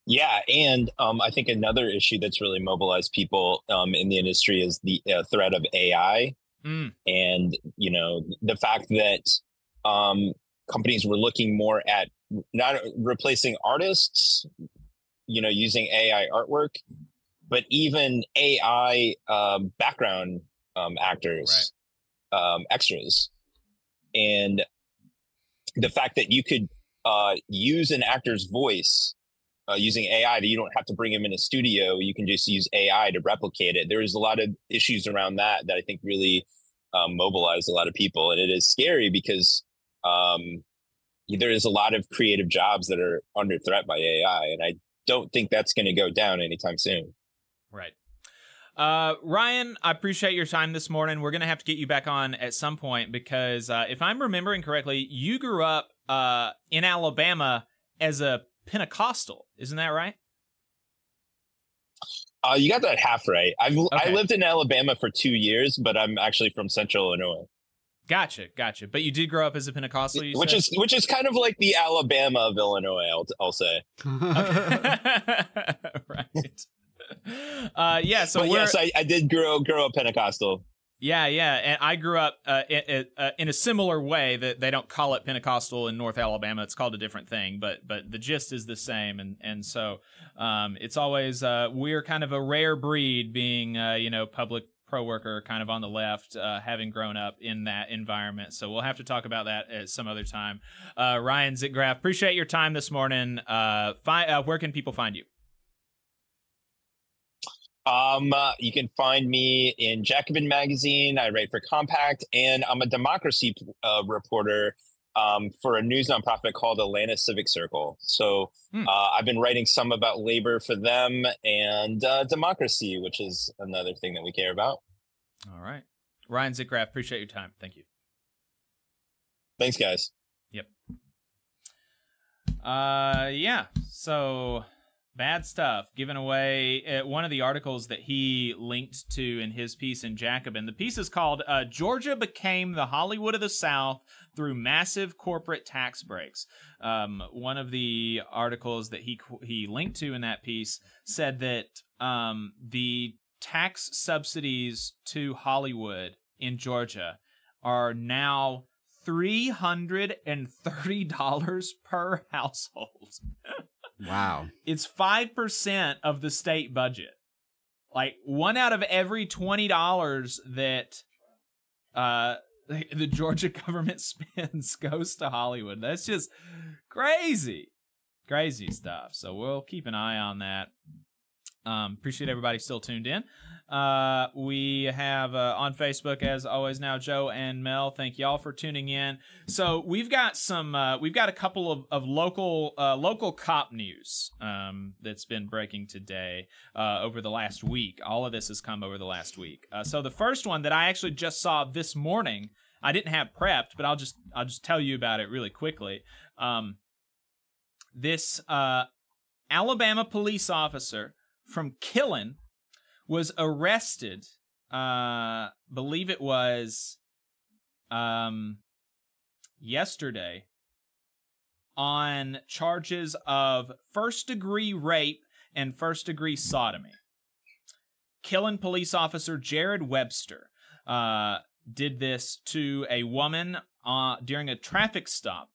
yeah, and um, I think another issue that's really mobilized people um, in the industry is the uh, threat of AI, mm. and you know the fact that um, companies were looking more at not replacing artists, you know, using AI artwork, but even AI um, background um, actors, right. Um, extras, and the fact that you could uh, use an actor's voice uh, using AI that you don't have to bring them in a studio. You can just use AI to replicate it. There's a lot of issues around that that I think really um, mobilize a lot of people, and it is scary because um, there is a lot of creative jobs that are under threat by AI, and I don't think that's going to go down anytime soon. Right. Uh, Ryan, I appreciate your time this morning. We're going to have to get you back on at some point because uh, if I'm remembering correctly, you grew up uh, in Alabama as a Pentecostal. Isn't that right? Uh, you got that half right. I've okay. I lived in Alabama for two years, but I'm actually from Central Illinois. Gotcha, gotcha. But you did grow up as a Pentecostal, which said? is which is kind of like the Alabama of Illinois. I'll I'll say. right. Uh, yeah. So yes, I, I did grow grow up Pentecostal. Yeah, yeah, and I grew up uh, in, uh, in, a similar way that they don't call it Pentecostal in North Alabama; it's called a different thing, but but the gist is the same, and and so um, it's always uh, we're kind of a rare breed, being uh, you know public pro worker, kind of on the left, uh, having grown up in that environment. So we'll have to talk about that at some other time. Uh, Ryan Zickgraf, appreciate your time this morning. Fi- where can people find you? Um, uh, you can find me in Jacobin Magazine. I write for Compact, and I'm a democracy uh, reporter um, for a news nonprofit called Atlanta Civic Circle. So hmm. uh, I've been writing some about labor for them and uh, democracy, which is another thing that we care about. All right. Ryan Zickgraf, appreciate your time. Thank you. Thanks, guys. Yep. Uh, yeah. So bad stuff given away uh, one of the articles that he linked to in his piece in jacobin. The piece is called uh, georgia became the hollywood of the south through massive corporate tax breaks. Um, one of the articles that he he linked to in that piece said that um, the tax subsidies to hollywood in georgia are now $330 per household Wow. It's 5% of the state budget. Like one out of every $20 that uh the Georgia government spends goes to Hollywood. That's just crazy. Crazy stuff. So we'll keep an eye on that. Um, appreciate everybody still tuned in. Uh, we have uh, on Facebook as always now Joe and Mel. Thank y'all for tuning in. So we've got some uh, we've got a couple of, of local uh, local cop news um, that's been breaking today uh, over the last week. All of this has come over the last week. Uh, so the first one that I actually just saw this morning, I didn't have prepped, but I'll just I'll just tell you about it really quickly. Um, this uh, Alabama police officer from Killen was arrested. Uh, believe it was um yesterday on charges of first degree rape and first degree sodomy. Killen police officer Jared Webster uh, did this to a woman uh, during a traffic stop.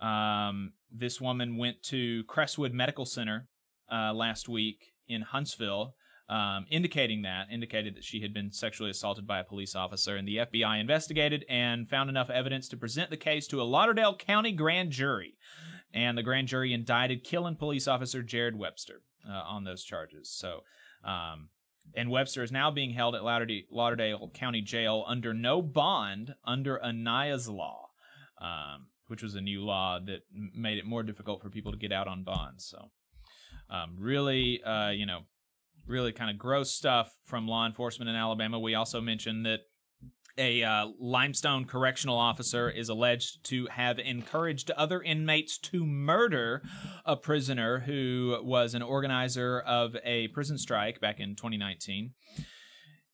Um, this woman went to Crestwood Medical Center uh, last week in Huntsville, um, indicating that, indicated that she had been sexually assaulted by a police officer, and the FBI investigated and found enough evidence to present the case to a Lauderdale County grand jury. And the grand jury indicted Killen police officer Jared Webster uh, on those charges. So, um, and Webster is now being held at Lauderdale, Lauderdale County Jail under no bond under Aniah's law, um, which was a new law that made it more difficult for people to get out on bonds. So, um, really, uh, you know, really kind of gross stuff from law enforcement in Alabama. We also mentioned that a uh, Limestone correctional officer is alleged to have encouraged other inmates to murder a prisoner who was an organizer of a prison strike back in 2019.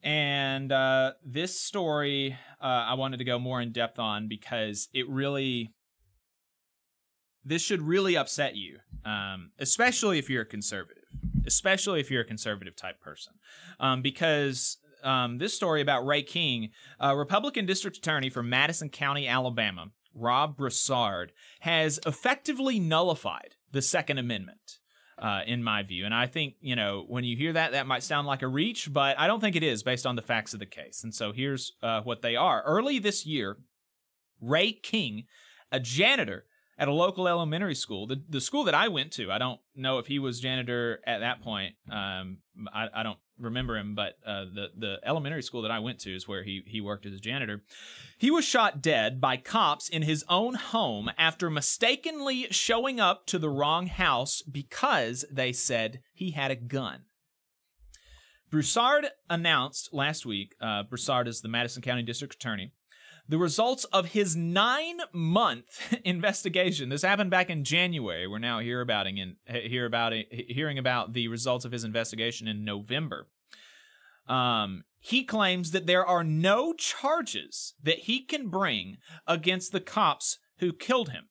And uh, this story uh, I wanted to go more in depth on because it really, this should really upset you, um, especially if you're a conservative, especially if you're a conservative type person, um, because um, this story about Ray King, a Republican district attorney from Madison County, Alabama, Rob Broussard, has effectively nullified the Second Amendment. Uh, in my view. And I think, you know, when you hear that, that might sound like a reach, but I don't think it is based on the facts of the case. And so here's uh, what they are. Early this year, Ray King, a janitor at a local elementary school, the, the school that I went to, I don't know if he was janitor at that point. Um, I, I don't remember him, but uh, the the elementary school that I went to is where he he worked as a janitor. He was shot dead by cops in his own home after mistakenly showing up to the wrong house because they said he had a gun. Broussard announced last week. Uh, Broussard is the Madison County District Attorney. The results of his nine month investigation. This happened back in January. We're now hear about in, about hearing about the results of his investigation in November. Um, he claims that there are no charges that he can bring against the cops who killed him.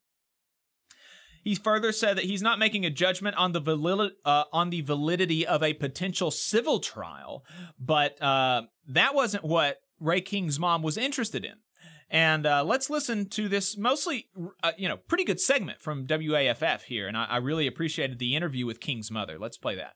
He further said that he's not making a judgment on the valid, uh, on the validity of a potential civil trial, but uh, that wasn't what Ray King's mom was interested in. And uh, let's listen to this mostly, uh, you know, pretty good segment from WAFF here. And I, I really appreciated the interview with King's mother. Let's play that.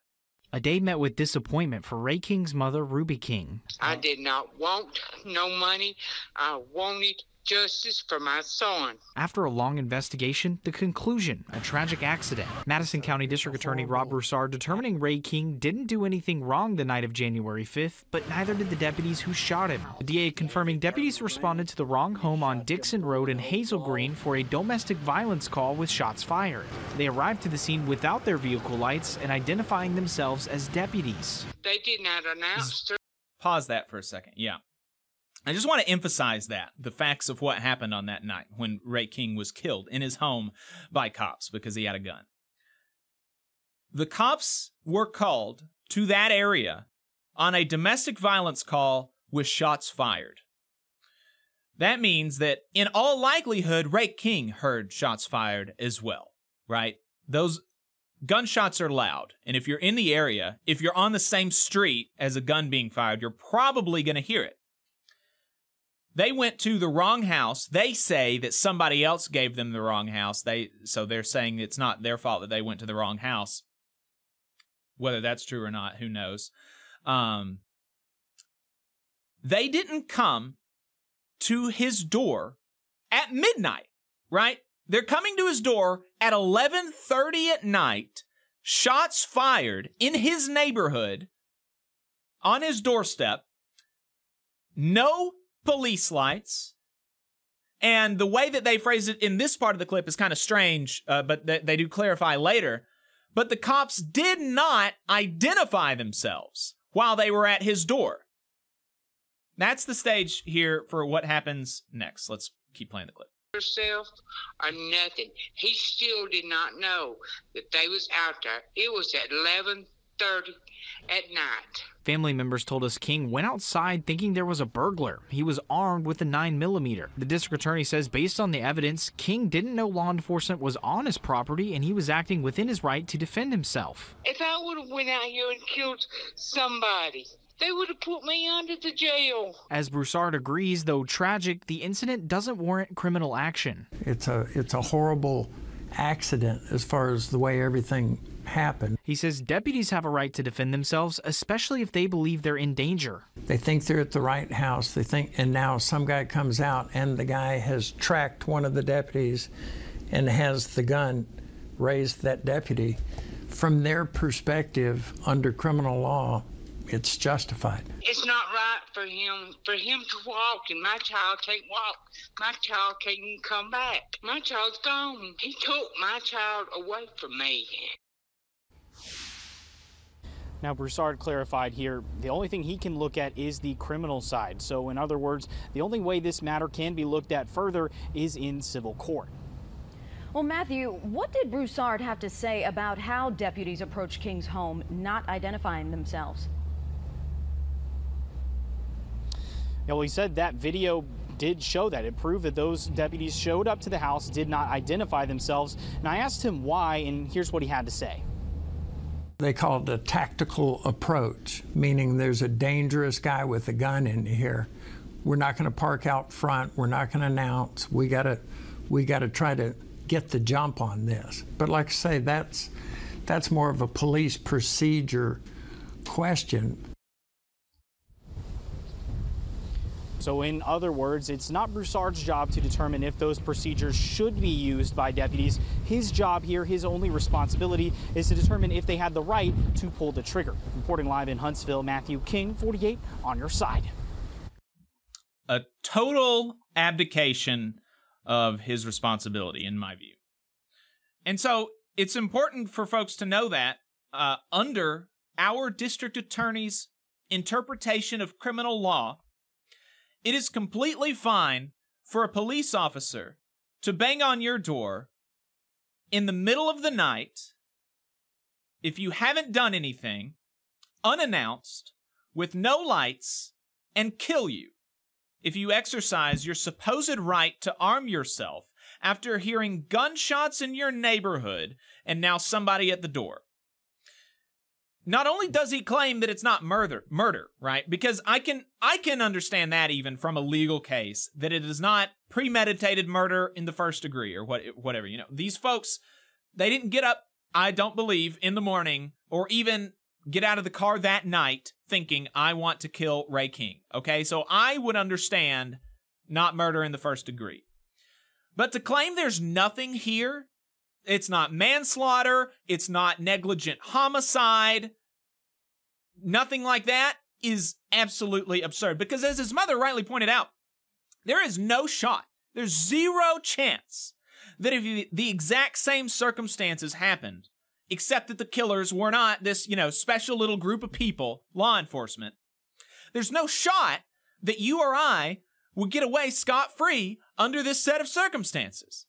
A day met with disappointment for Ray King's mother, Ruby King. I did not want no money. I wanted justice for my son. After a long investigation, the conclusion a tragic accident. Madison County District Attorney Rob Broussard determining Ray King didn't do anything wrong the night of January 5th, but neither did the deputies who shot him. The DA confirming deputies responded to the wrong home on Dixon Road in Hazel Green for a domestic violence call with shots fired. They arrived to the scene without their vehicle lights and identifying themselves as deputies. They did not announce. Pause that for a second. Yeah. I just want to emphasize that the facts of what happened on that night when Ray King was killed in his home by cops because he had a gun. The cops were called to that area on a domestic violence call with shots fired. That means that in all likelihood, Ray King heard shots fired as well, right? Those gunshots are loud. And if you're in the area, if you're on the same street as a gun being fired, you're probably going to hear it. They went to the wrong house. They say that somebody else gave them the wrong house. They so they're saying it's not their fault that they went to the wrong house. Whether that's true or not, who knows? Um, they didn't come to his door at midnight, right? They're coming to his door at 11:30 at night, shots fired in his neighborhood on his doorstep, no police lights. And the way that they phrase it in this part of the clip is kind of strange, uh, but th- they do clarify later. But the cops did not identify themselves while they were at his door. That's the stage here for what happens next. Let's keep playing the clip. Herself or nothing. He still did not know that they was out there. It was at eleven thirty at night. Family members told us King went outside thinking there was a burglar. He was armed with a 9mm. The district attorney says, based on the evidence, King didn't know law enforcement was on his property and he was acting within his right to defend himself. If I would have went out here and killed somebody, they would have put me under the jail. As Broussard agrees, though tragic, the incident doesn't warrant criminal action. It's a it's a horrible accident as far as the way everything happened. He says deputies have a right to defend themselves, especially if they believe they're in danger. They think they're at the right house. They think, and now some guy comes out and the guy has tracked one of the deputies and has the gun raised that deputy. From their perspective, under criminal law, it's justified. It's not right for him for him to walk and my child can't walk. My child can't even come back. My child's gone. He took my child away from me. Now, Broussard clarified here the only thing he can look at is the criminal side. So, in other words, the only way this matter can be looked at further is in civil court. Well, Matthew, what did Broussard have to say about how deputies approached King's home, not identifying themselves? Yeah, well, he said that video did show that. It proved that those deputies showed up to the house, did not identify themselves. And I asked him why, and here's what he had to say. They call it a tactical approach, meaning there's a dangerous guy with a gun in here. We're not going to park out front. We're not going to announce. We got to, we got to try to get the jump on this. But like I say, that's that's more of a police procedure question. So, in other words, it's not Broussard's job to determine if those procedures should be used by deputies. His job here, his only responsibility, is to determine if they had the right to pull the trigger. Reporting live in Huntsville, Matthew King, 48, on your side. A total abdication of his responsibility, in my view. And so it's important for folks to know that uh, under our district attorney's interpretation of criminal law, it is completely fine for a police officer to bang on your door in the middle of the night if you haven't done anything, unannounced, with no lights, and kill you if you exercise your supposed right to arm yourself after hearing gunshots in your neighborhood and now somebody at the door not only does he claim that it's not murder murder right because i can i can understand that even from a legal case that it is not premeditated murder in the first degree or what whatever you know these folks they didn't get up i don't believe in the morning or even get out of the car that night thinking i want to kill ray king okay so i would understand not murder in the first degree but to claim there's nothing here it's not manslaughter. It's not negligent homicide. Nothing like that is absolutely absurd because, as his mother rightly pointed out, there is no shot, there's zero chance that if the exact same circumstances happened, except that the killers were not this, you know, special little group of people, law enforcement, there's no shot that you or I would get away scot free under this set of circumstances.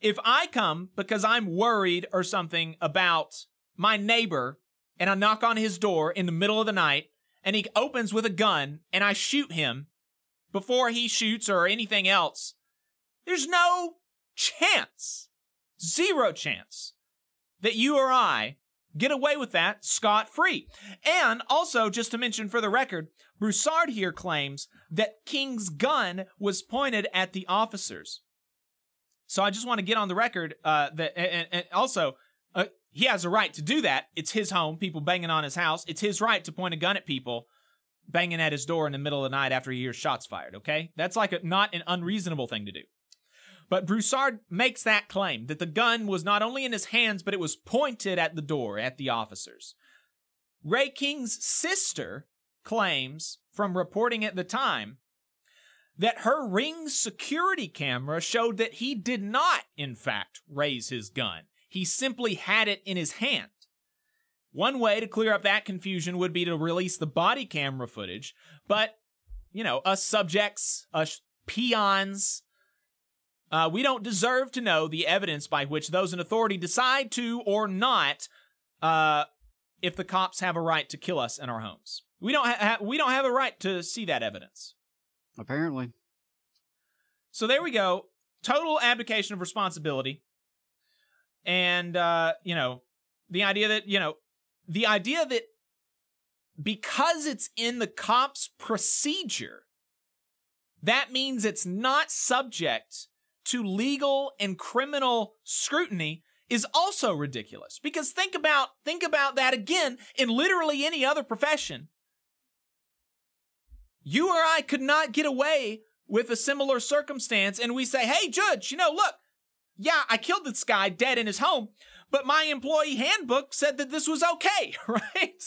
If I come because I'm worried or something about my neighbor and I knock on his door in the middle of the night and he opens with a gun and I shoot him before he shoots or anything else, there's no chance, zero chance that you or I get away with that scot free. And also, just to mention for the record, Broussard here claims that King's gun was pointed at the officers. So I just want to get on the record uh, that, and, and also, he has a right to do that. It's his home. People banging on his house. It's his right to point a gun at people banging at his door in the middle of the night after he hears shots fired. Okay, that's like a, not an unreasonable thing to do. But Broussard makes that claim that the gun was not only in his hands, but it was pointed at the door at the officers. Ray King's sister claims from reporting at the time that her ring security camera showed that he did not, in fact, raise his gun. He simply had it in his hand. One way to clear up that confusion would be to release the body camera footage, but, you know, us subjects, us peons, uh, we don't deserve to know the evidence by which those in authority decide to or not uh, if the cops have a right to kill us in our homes. We don't ha- we don't have a right to see that evidence. Apparently. So there we go. Total abdication of responsibility. And uh, you know, the idea that, you know, the idea that because it's in the cop's procedure, that means it's not subject to legal and criminal scrutiny is also ridiculous. Because think about think about that again in literally any other profession. You or I could not get away with a similar circumstance and we say hey judge you know look yeah I killed this guy dead in his home but my employee handbook said that this was okay right?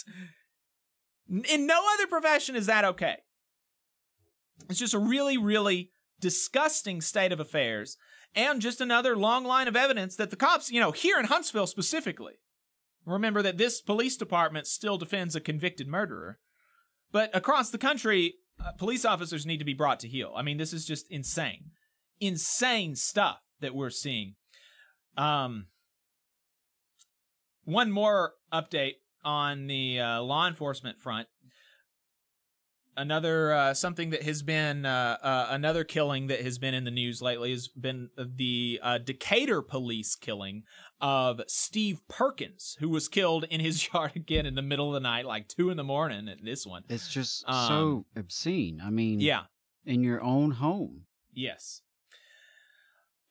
In no other profession is that okay. It's just a really really disgusting state of affairs and just another long line of evidence that the cops, you know, here in Huntsville specifically, remember that this police department still defends a convicted murderer, but across the country, uh, police officers need to be brought to heel. I mean, this is just insane, insane stuff that we're seeing. Um, one more update on the uh, law enforcement front another uh, something that has been uh, uh, another killing that has been in the news lately has been the uh, Decatur police killing of Steve Perkins, who was killed in his yard again in the middle of the night, like two in the morning. At this one, It's just Um, so obscene. I mean, yeah. in your own home. Yes.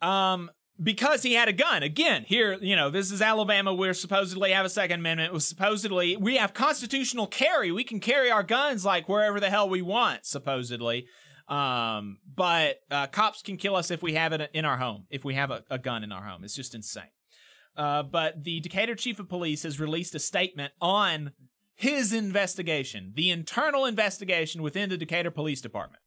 Um, because he had a gun. Again, here, you know, this is Alabama. We're supposedly have a Second Amendment. We supposedly we have constitutional carry. We can carry our guns like wherever the hell we want, supposedly. Um, but uh, cops can kill us if we have it in our home. If we have a, a gun in our home, it's just insane. Uh, but the Decatur chief of police has released a statement on his investigation, the internal investigation within the Decatur Police Department.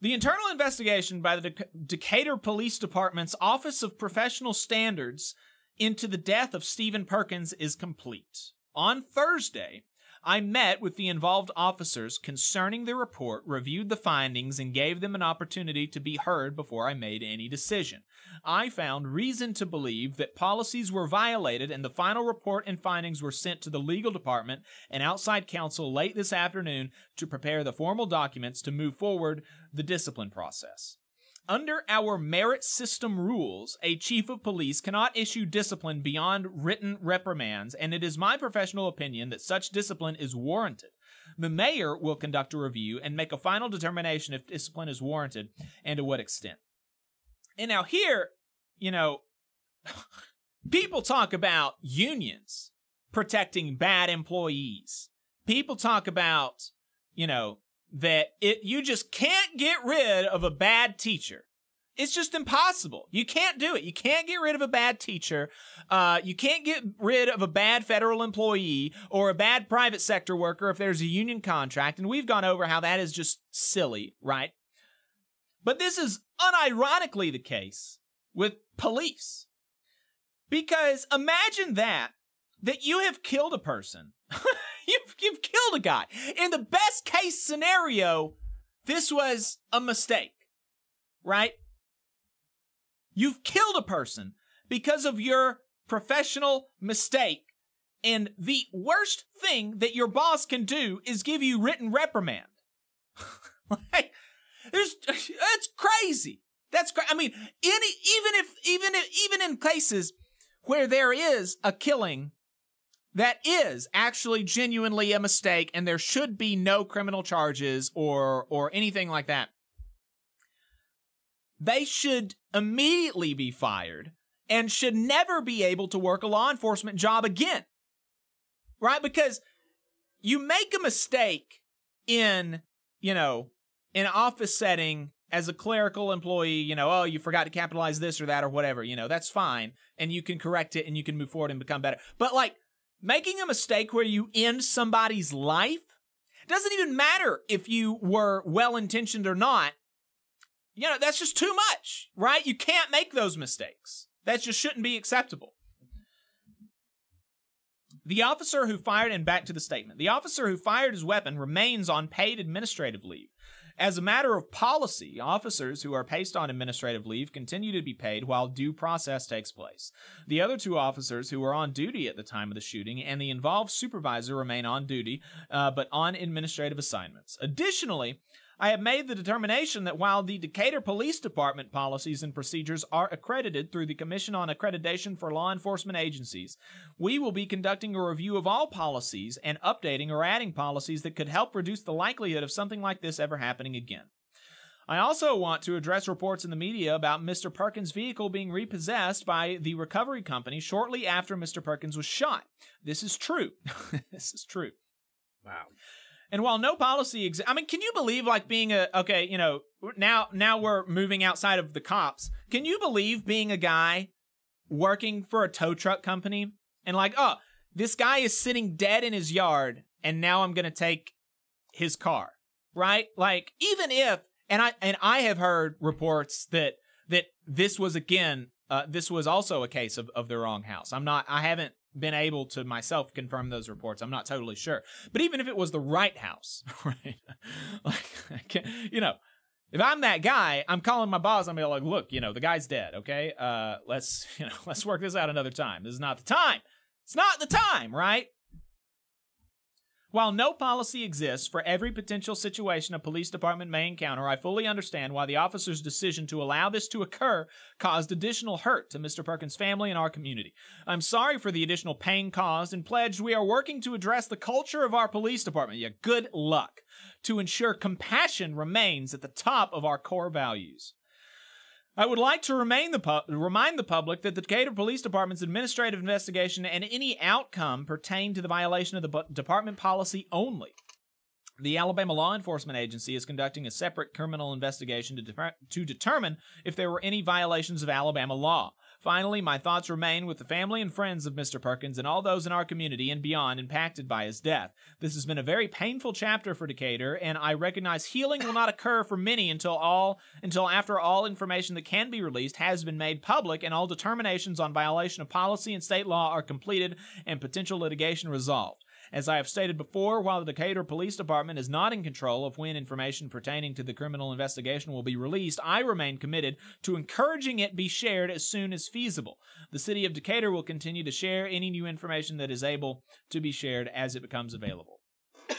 The internal investigation by the Dec- Decatur Police Department's Office of Professional Standards into the death of Stephen Perkins is complete. On Thursday, I met with the involved officers concerning the report, reviewed the findings, and gave them an opportunity to be heard before I made any decision. I found reason to believe that policies were violated, and the final report and findings were sent to the legal department and outside counsel late this afternoon to prepare the formal documents to move forward the discipline process. Under our merit system rules, a chief of police cannot issue discipline beyond written reprimands, and it is my professional opinion that such discipline is warranted. The mayor will conduct a review and make a final determination if discipline is warranted and to what extent. And now, here, you know, people talk about unions protecting bad employees. People talk about, you know, that it you just can't get rid of a bad teacher. It's just impossible. You can't do it. You can't get rid of a bad teacher. Uh, you can't get rid of a bad federal employee or a bad private sector worker if there's a union contract. And we've gone over how that is just silly, right? But this is unironically the case with police. Because imagine that, that you have killed a person. you've, you've killed a guy. In the best case scenario, this was a mistake, right? You've killed a person because of your professional mistake. And the worst thing that your boss can do is give you written reprimand. like, there's, it's crazy. That's crazy. I mean, any, even if, even if, even in cases where there is a killing that is actually genuinely a mistake and there should be no criminal charges or or anything like that they should immediately be fired and should never be able to work a law enforcement job again right because you make a mistake in you know in an office setting as a clerical employee, you know, oh, you forgot to capitalize this or that or whatever, you know, that's fine. And you can correct it and you can move forward and become better. But like making a mistake where you end somebody's life doesn't even matter if you were well intentioned or not. You know, that's just too much, right? You can't make those mistakes. That just shouldn't be acceptable. The officer who fired, and back to the statement, the officer who fired his weapon remains on paid administrative leave. As a matter of policy, officers who are placed on administrative leave continue to be paid while due process takes place. The other two officers who were on duty at the time of the shooting and the involved supervisor remain on duty, uh, but on administrative assignments. Additionally, I have made the determination that while the Decatur Police Department policies and procedures are accredited through the Commission on Accreditation for Law Enforcement Agencies, we will be conducting a review of all policies and updating or adding policies that could help reduce the likelihood of something like this ever happening again. I also want to address reports in the media about Mr. Perkins' vehicle being repossessed by the recovery company shortly after Mr. Perkins was shot. This is true. this is true. Wow. And while no policy exists, I mean, can you believe like being a okay, you know, now now we're moving outside of the cops. Can you believe being a guy working for a tow truck company and like, oh, this guy is sitting dead in his yard and now I'm to take his car, right? Like even if and I and I have heard reports that that this was again uh, this was also a case of, of the wrong house. I'm not I haven't been able to myself confirm those reports. I'm not totally sure. But even if it was the right house, right? like, you know, if I'm that guy, I'm calling my boss. I'm be like, look, you know, the guy's dead. Okay, uh, let's you know, let's work this out another time. This is not the time. It's not the time, right? While no policy exists for every potential situation a police department may encounter, I fully understand why the officer's decision to allow this to occur caused additional hurt to Mr. Perkins' family and our community. I'm sorry for the additional pain caused and pledged we are working to address the culture of our police department. Yeah, good luck. To ensure compassion remains at the top of our core values. I would like to the pu- remind the public that the Decatur Police Department's administrative investigation and any outcome pertain to the violation of the bu- department policy only. The Alabama Law Enforcement Agency is conducting a separate criminal investigation to, de- to determine if there were any violations of Alabama law. Finally, my thoughts remain with the family and friends of Mr. Perkins and all those in our community and beyond impacted by his death. This has been a very painful chapter for Decatur, and I recognize healing will not occur for many until all until after all information that can be released has been made public and all determinations on violation of policy and state law are completed and potential litigation resolved. As I have stated before, while the Decatur Police Department is not in control of when information pertaining to the criminal investigation will be released, I remain committed to encouraging it be shared as soon as feasible. The City of Decatur will continue to share any new information that is able to be shared as it becomes available.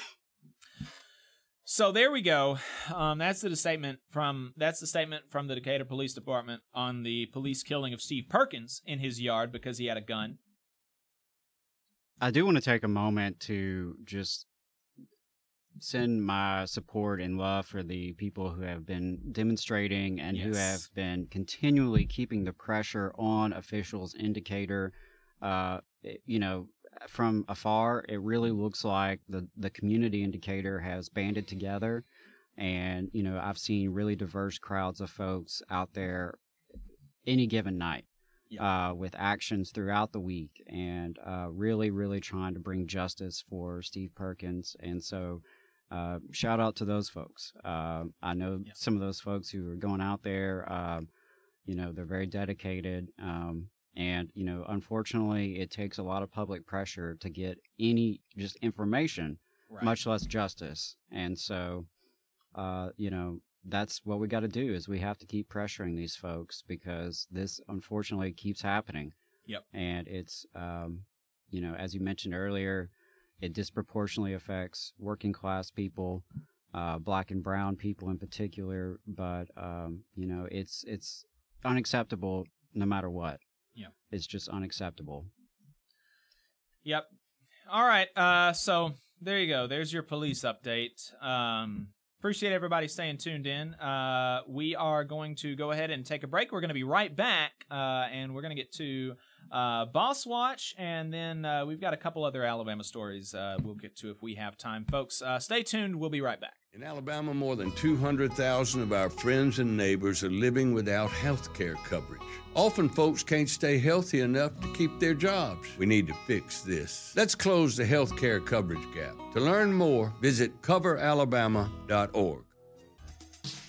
So there we go. Um, that's the statement from that's the statement from the Decatur Police Department on the police killing of Steve Perkins in his yard because he had a gun. I do want to take a moment to just send my support and love for the people who have been demonstrating and who have been continually keeping the pressure on officials in Decatur uh you know from afar. It really looks like the the community in Decatur has banded together and you know I've seen really diverse crowds of folks out there any given night uh, with actions throughout the week and uh, really, really trying to bring justice for Steve Perkins. And so, uh, shout out to those folks. Uh, I know some of those folks who are going out there, uh, you know, they're very dedicated. Um, and, you know, unfortunately, it takes a lot of public pressure to get any just information, Right. much less justice. And so, uh, you know, that's what we got to do is we have to keep pressuring these folks because this unfortunately keeps happening. Yep. And it's, um, you know, as you mentioned earlier, it disproportionately affects working class people, uh, black and brown people in particular. But um, you know, it's it's unacceptable no matter what. Yeah. It's just unacceptable. Yep. All right. Uh, so there you go. There's your police update. Um, appreciate everybody staying tuned in. Uh, we are going to go ahead and take a break. We're going to be right back, uh, and we're going to get to uh, Boss Watch, and then uh, we've got a couple other Alabama stories uh, we'll get to if we have time. Folks, uh, stay tuned. We'll be right back. In Alabama, more than 200,000 of our friends and neighbors are living without health care coverage. Often, folks can't stay healthy enough to keep their jobs. We need to fix this. Let's close the health care coverage gap. To learn more, visit coveralabama.org.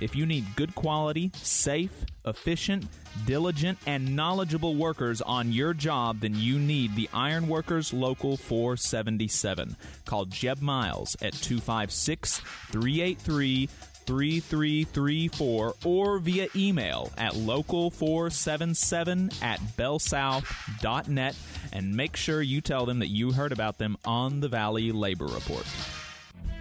If you need good quality, safe, efficient, diligent, and knowledgeable workers on your job, then you need the Ironworkers Local 477. Call Jeb Miles at 256 383 3334 or via email at local477 at bellsouth.net and make sure you tell them that you heard about them on the Valley Labor Report.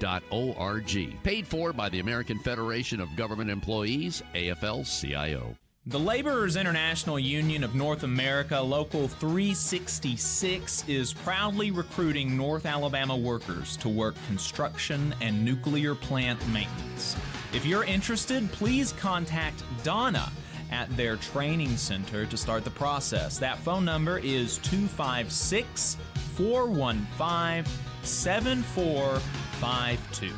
AFL.org. Paid for by the American Federation of Government Employees, AFL CIO. The Laborers International Union of North America, Local 366, is proudly recruiting North Alabama workers to work construction and nuclear plant maintenance. If you're interested, please contact Donna at their training center to start the process. That phone number is 256 415 7452.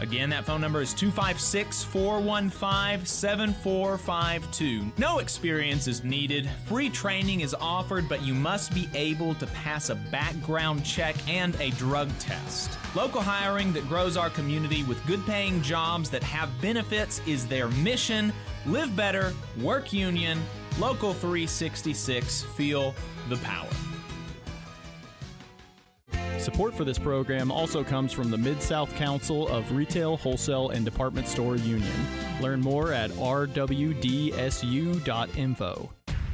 Again, that phone number is 256 415 7452. No experience is needed. Free training is offered, but you must be able to pass a background check and a drug test. Local hiring that grows our community with good paying jobs that have benefits is their mission. Live better, work union, Local 366, feel the power. Support for this program also comes from the Mid South Council of Retail, Wholesale, and Department Store Union. Learn more at rwdsu.info.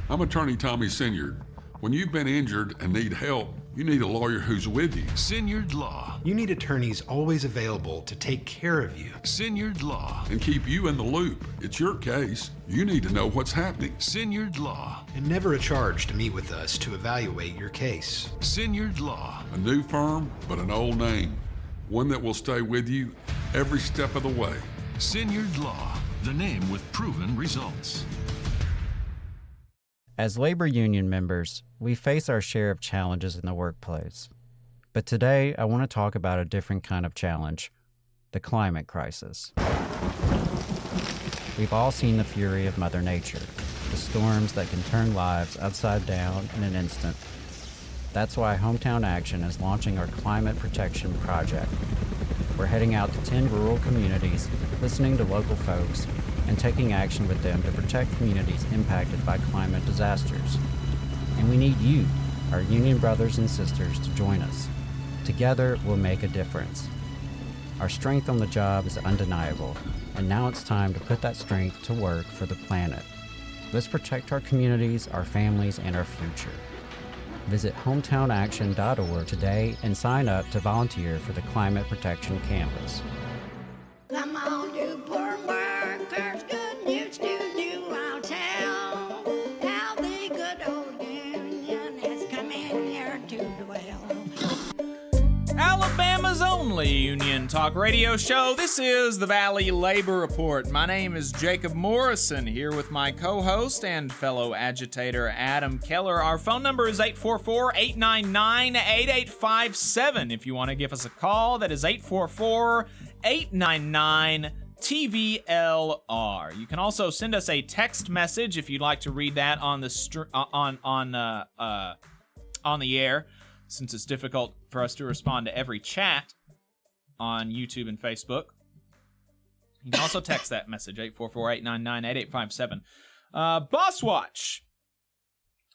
I'm attorney Tommy Sinyard. When you've been injured and need help, you need a lawyer who's with you. Sinyard Law. You need attorneys always available to take care of you. Sinyard Law. And keep you in the loop. It's your case. You need to know what's happening. Sinyard Law. And never a charge to meet with us to evaluate your case. Sinyard Law. A new firm, but an old name. One that will stay with you every step of the way. Sinyard Law. The name with proven results. As labor union members, we face our share of challenges in the workplace. But today, I want to talk about a different kind of challenge the climate crisis. We've all seen the fury of Mother Nature, the storms that can turn lives upside down in an instant. That's why Hometown Action is launching our climate protection project. We're heading out to 10 rural communities, listening to local folks, and taking action with them to protect communities impacted by climate disasters. And we need you, our union brothers and sisters, to join us. Together, we'll make a difference. Our strength on the job is undeniable, and now it's time to put that strength to work for the planet. Let's protect our communities, our families, and our future. Visit hometownaction.org today and sign up to volunteer for the Climate Protection Canvass. Alabama's only Union Talk Radio Show. This is the Valley Labor Report. My name is Jacob Morrison, here with my co host and fellow agitator Adam Keller. Our phone number is 844 899 8857. If you want to give us a call, that is 844 899 TVLR. You can also send us a text message if you'd like to read that on the str- uh, on on uh, uh, on the air, since it's difficult for us to respond to every chat on YouTube and Facebook. You can also text that message 844-899-8857. Uh, Boss Watch.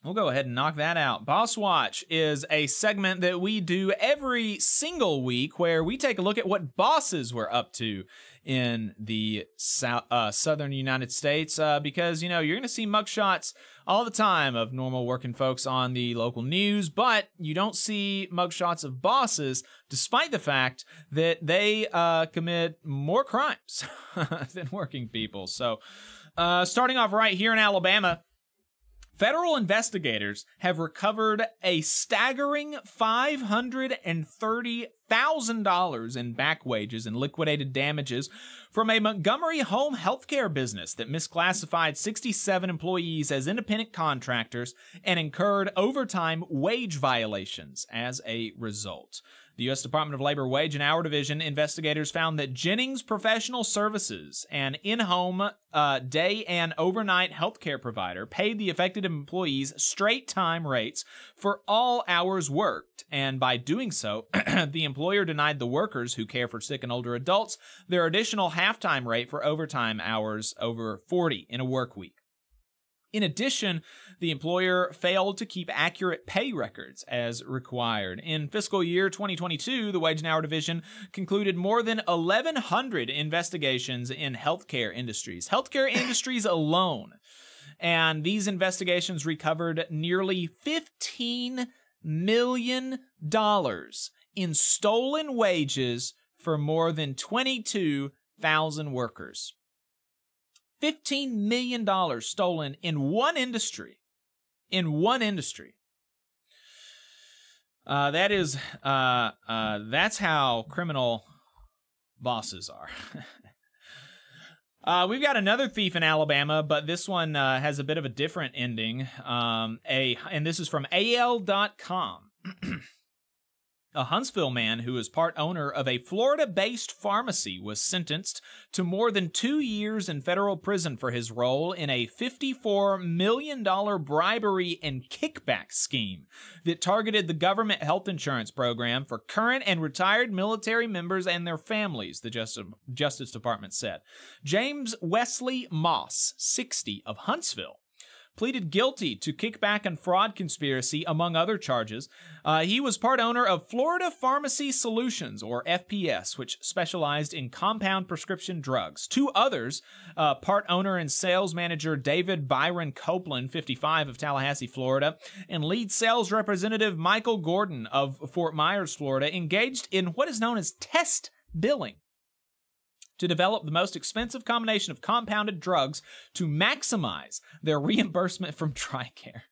We'll go ahead and knock that out. Boss Watch is a segment that we do every single week where we take a look at what bosses were up to in the uh, southern United States uh, because, you know, you're going to see mugshots all the time of normal working folks on the local news, but you don't see mugshots of bosses despite the fact that they uh, commit more crimes than working people. So, uh, starting off right here in Alabama, Federal investigators have recovered a staggering $530,000 in back wages and liquidated damages from a Montgomery home healthcare business that misclassified 67 employees as independent contractors and incurred overtime wage violations as a result. The U.S. Department of Labor Wage and Hour Division investigators found that Jennings Professional Services, an in home uh, day and overnight healthcare provider, paid the affected employees straight time rates for all hours worked. And by doing so, the employer denied the workers who care for sick and older adults their additional halftime rate for overtime hours over 40 in a work week. In addition, the employer failed to keep accurate pay records as required. In fiscal year 2022, the Wage and Hour Division concluded more than 1,100 investigations in healthcare industries. Healthcare industries alone. And these investigations recovered nearly $15 million in stolen wages for more than 22,000 workers. $15 million stolen in one industry. In one industry. Uh, that is, uh, uh, that's how criminal bosses are. Uh, we've got another thief in Alabama, but this one uh, has a bit of a different ending. Um, a and this is from AL.com. A Huntsville man who is part owner of a Florida based pharmacy was sentenced to more than two years in federal prison for his role in a $54 million bribery and kickback scheme that targeted the government health insurance program for current and retired military members and their families, the Justice Department said. James Wesley Moss, 60, of Huntsville, pleaded guilty to kickback and fraud conspiracy, among other charges. Uh, he was part owner of Florida Pharmacy Solutions, or FPS, which specialized in compound prescription drugs. Two others, uh, part owner and sales manager David Byron Copeland, 55, of Tallahassee, Florida, and lead sales representative Michael Gordon of Fort Myers, Florida, engaged in what is known as test billing to develop the most expensive combination of compounded drugs to maximize their reimbursement from TRICARE.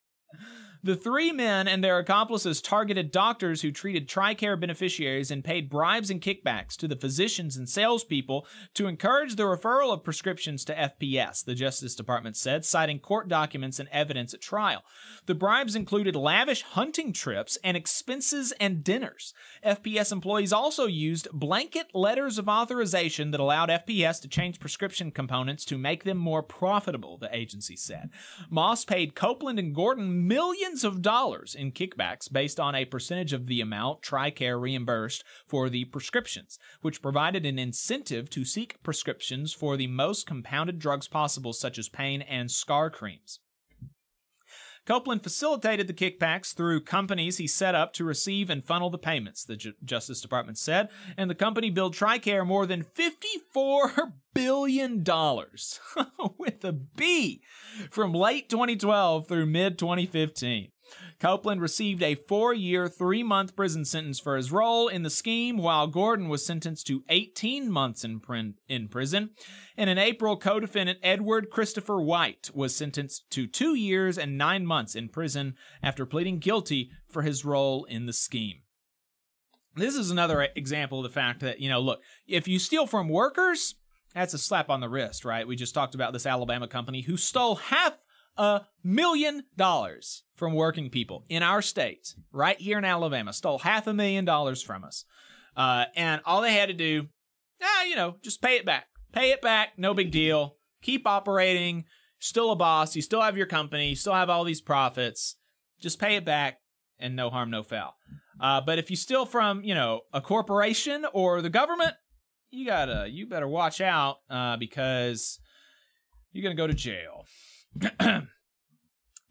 The three men and their accomplices targeted doctors who treated TRICARE beneficiaries and paid bribes and kickbacks to the physicians and salespeople to encourage the referral of prescriptions to FPS, the Justice Department said, citing court documents and evidence at trial. The bribes included lavish hunting trips and expenses and dinners. FPS employees also used blanket letters of authorization that allowed FPS to change prescription components to make them more profitable, the agency said. Moss paid Copeland and Gordon millions millions of dollars in kickbacks based on a percentage of the amount TRICARE reimbursed for the prescriptions, which provided an incentive to seek prescriptions for the most compounded drugs possible, such as pain and scar creams. Copeland facilitated the kickbacks through companies he set up to receive and funnel the payments, the Justice Department said, and the company billed TRICARE more than $54 billion with a B from late 2012 through mid 2015. Copeland received a four year, three month prison sentence for his role in the scheme, while Gordon was sentenced to 18 months in, in prison. And in April, co defendant Edward Christopher White was sentenced to two years and nine months in prison after pleading guilty for his role in the scheme. This is another example of the fact that, you know, look, if you steal from workers, that's a slap on the wrist, right? We just talked about this Alabama company who stole half a million dollars from working people in our state, right here in Alabama, stole half a million dollars from us. Uh, and all they had to do, ah, you know, just pay it back. Pay it back, no big deal. Keep operating. Still a boss. You still have your company. You still have all these profits. Just pay it back and no harm, no foul. Uh, but if you steal from, you know, a corporation or the government, you gotta, you better watch out uh, because you're gonna go to jail.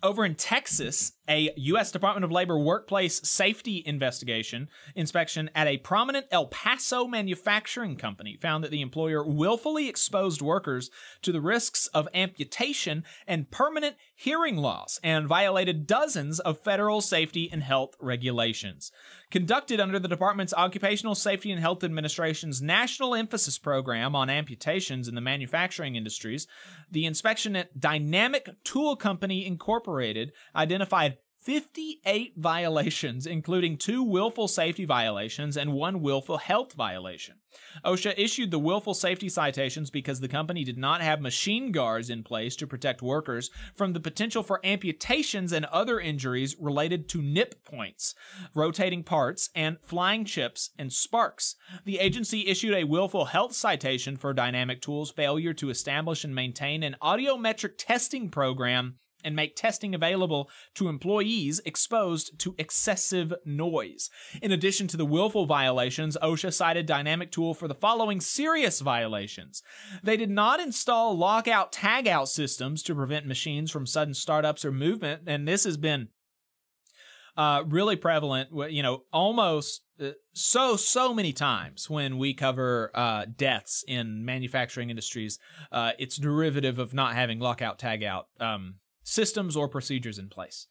Over in Texas, a U.S. Department of Labor workplace safety investigation inspection at a prominent El Paso manufacturing company found that the employer willfully exposed workers to the risks of amputation and permanent hearing loss and violated dozens of federal safety and health regulations. Conducted under the department's Occupational Safety and Health Administration's National Emphasis Program on amputations in the manufacturing industries, the inspection at Dynamic Tool Company Incorporated identified 58 violations, including two willful safety violations and one willful health violation. OSHA issued the willful safety citations because the company did not have machine guards in place to protect workers from the potential for amputations and other injuries related to nip points, rotating parts, and flying chips and sparks. The agency issued a willful health citation for Dynamic Tools' failure to establish and maintain an audiometric testing program and make testing available to employees exposed to excessive noise. In addition to the willful violations, OSHA cited Dynamic Tool for the following serious violations. They did not install lockout tagout systems to prevent machines from sudden startups or movement, and this has been uh, really prevalent, you know, almost uh, so, so many times when we cover uh, deaths in manufacturing industries. Uh, it's derivative of not having lockout tagout um, systems or procedures in place.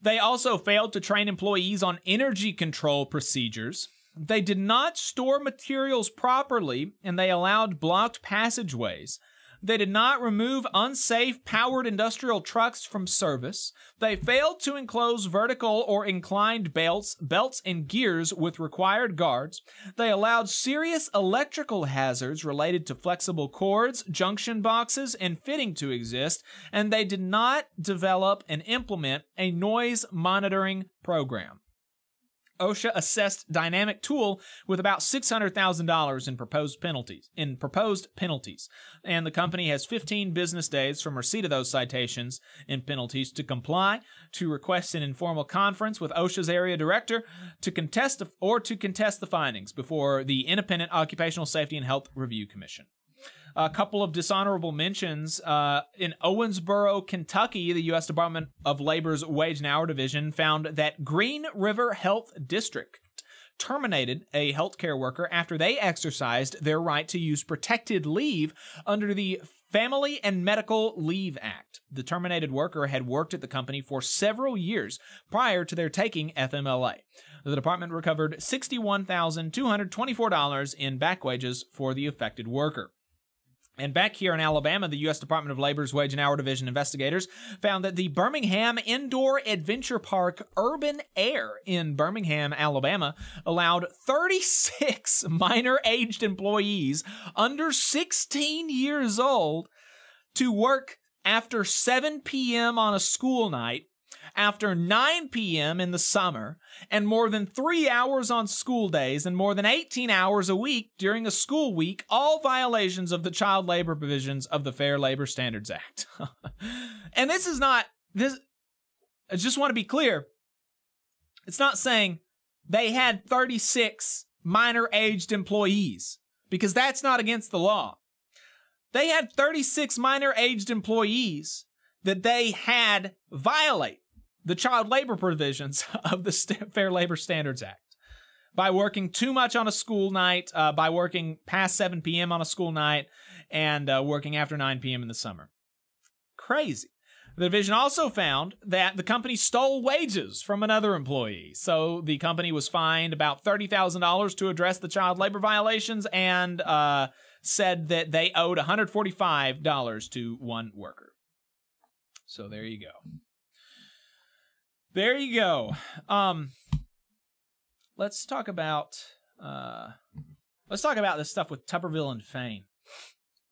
They also failed to train employees on energy control procedures. They did not store materials properly and they allowed blocked passageways. They did not remove unsafe powered industrial trucks from service. They failed to enclose vertical or inclined belts, belts and gears with required guards. They allowed serious electrical hazards related to flexible cords, junction boxes, and fitting to exist, and they did not develop and implement a noise monitoring program. OSHA assessed Dynamic Tool with about $600,000 in proposed penalties. In proposed penalties, and the company has 15 business days from receipt of those citations and penalties to comply, to request an informal conference with OSHA's area director to contest or to contest the findings before the Independent Occupational Safety and Health Review Commission. A couple of dishonorable mentions. Uh, in Owensboro, Kentucky, the U.S. Department of Labor's Wage and Hour Division found that Green River Health District terminated a healthcare worker after they exercised their right to use protected leave under the Family and Medical Leave Act. The terminated worker had worked at the company for several years prior to their taking FMLA. The department recovered $61,224 in back wages for the affected worker. And back here in Alabama, the U.S. Department of Labor's Wage and Hour Division investigators found that the Birmingham Indoor Adventure Park Urban Air in Birmingham, Alabama, allowed 36 minor aged employees under 16 years old to work after 7 p.m. on a school night after 9 p.m. in the summer, and more than three hours on school days, and more than 18 hours a week during a school week, all violations of the child labor provisions of the Fair Labor Standards Act. and this is not, this, I just want to be clear. It's not saying they had 36 minor aged employees, because that's not against the law. They had 36 minor aged employees that they had violate the child labor provisions of the St- Fair Labor Standards Act by working too much on a school night, uh, by working past 7 p.m. on a school night, and uh, working after 9 p.m. in the summer. Crazy. The division also found that the company stole wages from another employee. So the company was fined about $30,000 to address the child labor violations and uh, said that they owed $145 to one worker. So there you go. There you go. Um, let's talk about uh, let's talk about this stuff with Tuberville and Fain.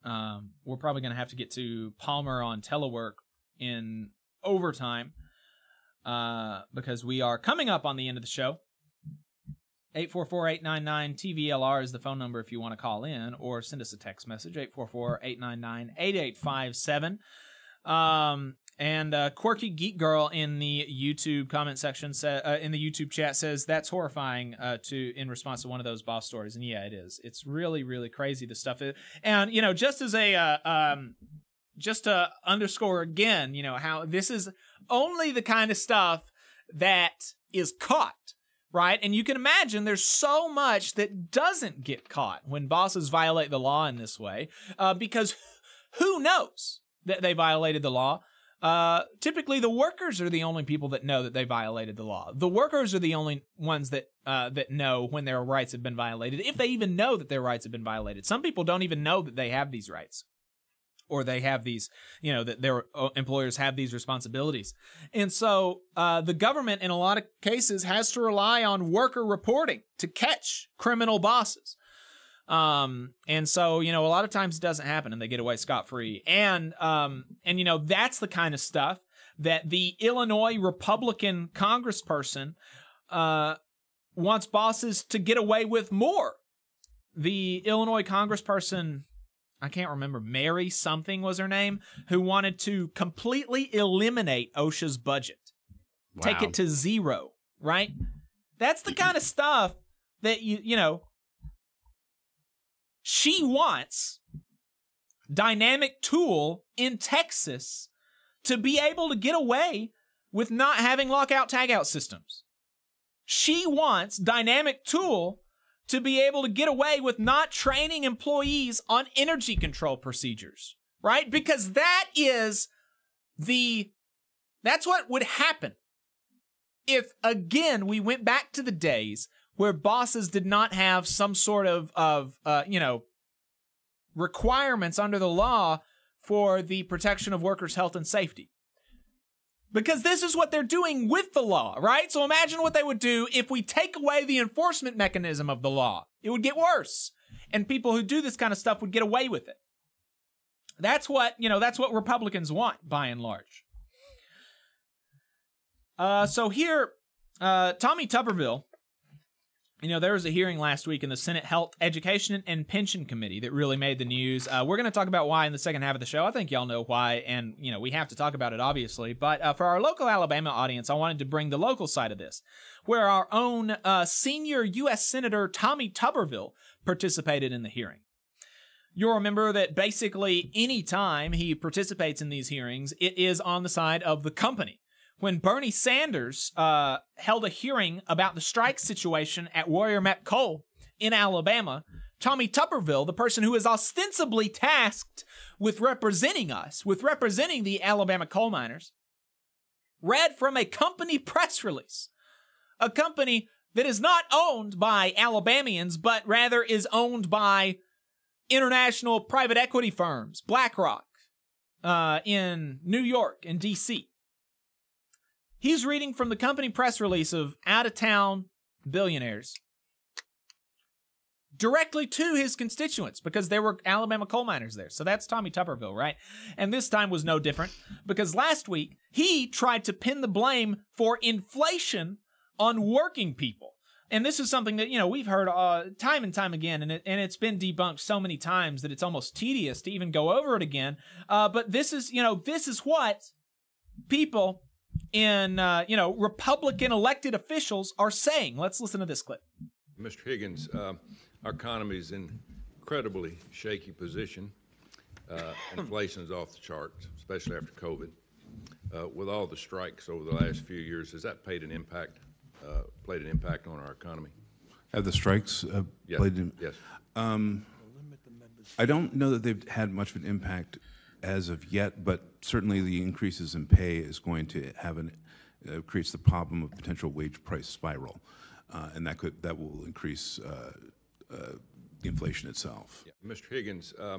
Um, we're probably going to have to get to Palmer on telework in overtime uh, because we are coming up on the end of the show. 844-899-TVLR is the phone number if you want to call in or send us a text message 844-899-8857. Um and uh, quirky geek girl in the YouTube comment section sa- uh, in the YouTube chat says that's horrifying uh, to in response to one of those boss stories and yeah it is it's really really crazy the stuff and you know just as a uh, um just to underscore again you know how this is only the kind of stuff that is caught right? And you can imagine there's so much that doesn't get caught when bosses violate the law in this way, uh, because who knows that they violated the law? Uh, typically, the workers are the only people that know that they violated the law. The workers are the only ones that uh, that know when their rights have been violated, if they even know that their rights have been violated. Some people don't even know that they have these rights or they have these, you know, that their uh, employers have these responsibilities. And so uh, the government, in a lot of cases, has to rely on worker reporting to catch criminal bosses. Um, and so, you know, a lot of times it doesn't happen and they get away scot free. And, um, and, you know, that's the kind of stuff that the Illinois Republican congressperson, uh, wants bosses to get away with more. The Illinois congressperson I can't remember, Mary something was her name, who wanted to completely eliminate OSHA's budget. Wow. Take it to zero, right? That's the kind of stuff that you, you know, she wants Dynamic Tool in Texas to be able to get away with not having lockout tagout systems. She wants Dynamic Tool to be able to get away with not training employees on energy control procedures, right? Because that is the that's what would happen if again we went back to the days where bosses did not have some sort of of uh, you know requirements under the law for the protection of workers' health and safety because this is what they're doing with the law, right? So imagine what they would do if we take away the enforcement mechanism of the law. It would get worse. And people who do this kind of stuff would get away with it. That's what, you know, that's what Republicans want by and large. Uh, so here, uh, Tommy Tuberville you know, there was a hearing last week in the Senate Health, Education, and Pension Committee that really made the news. Uh, we're going to talk about why in the second half of the show. I think y'all know why, and, you know, we have to talk about it, obviously. But uh, for our local Alabama audience, I wanted to bring the local side of this, where our own uh, senior U.S. Senator Tommy Tuberville participated in the hearing. You'll remember that basically any time he participates in these hearings, it is on the side of the company when Bernie Sanders uh, held a hearing about the strike situation at Warrior Met Coal in Alabama, Tommy Tuberville, the person who is ostensibly tasked with representing us, with representing the Alabama coal miners, read from a company press release. A company that is not owned by Alabamians, but rather is owned by international private equity firms, BlackRock, uh, in New York and DC. He's reading from the company press release of out of town billionaires directly to his constituents because there were Alabama coal miners there. So that's Tommy Tuberville, right? And this time was no different because last week he tried to pin the blame for inflation on working people. And this is something that, you know, we've heard uh, time and time again, and, it, and it's been debunked so many times that it's almost tedious to even go over it again. Uh, but this is, you know, this is what people in uh, you know Republican elected officials are saying. Let's listen to this clip. Mr. Higgins, uh, our economy is in incredibly shaky position. Uh, inflation is off the charts, especially after COVID. Uh, with all the strikes over the last few years, has that played an impact? Uh, played an impact on our economy? Have the strikes uh, yes. played? An, yes. Um, I don't know that they've had much of an impact as of yet, but certainly the increases in pay is going to have an uh, creates the problem of potential wage price spiral, uh, and that could that will increase uh, uh the inflation itself. Yeah. Mr. Higgins, uh,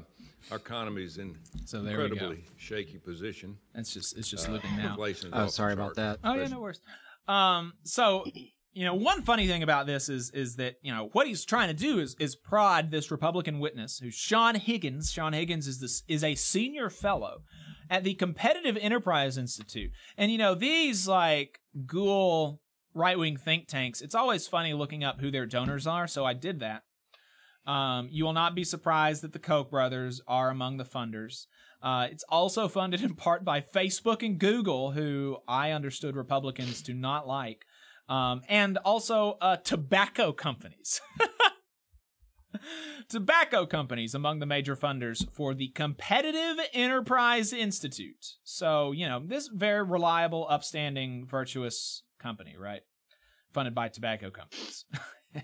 our economy is in so there incredibly shaky position. It's just it's just living now. Inflation oh, sorry about that. Oh yeah, no worries. Um, so you know, one funny thing about this is is that you know what he's trying to do is is prod this Republican witness, who's Sean Higgins. Sean Higgins is this is a senior fellow at the Competitive Enterprise Institute, and you know these like ghoul right wing think tanks. It's always funny looking up who their donors are, so I did that. Um, you will not be surprised that the Koch brothers are among the funders. Uh, it's also funded in part by Facebook and Google, who I understood Republicans do not like, um, and also uh, tobacco companies. tobacco companies among the major funders for the Competitive Enterprise Institute. So, you know, this very reliable, upstanding, virtuous company, right? Funded by tobacco companies.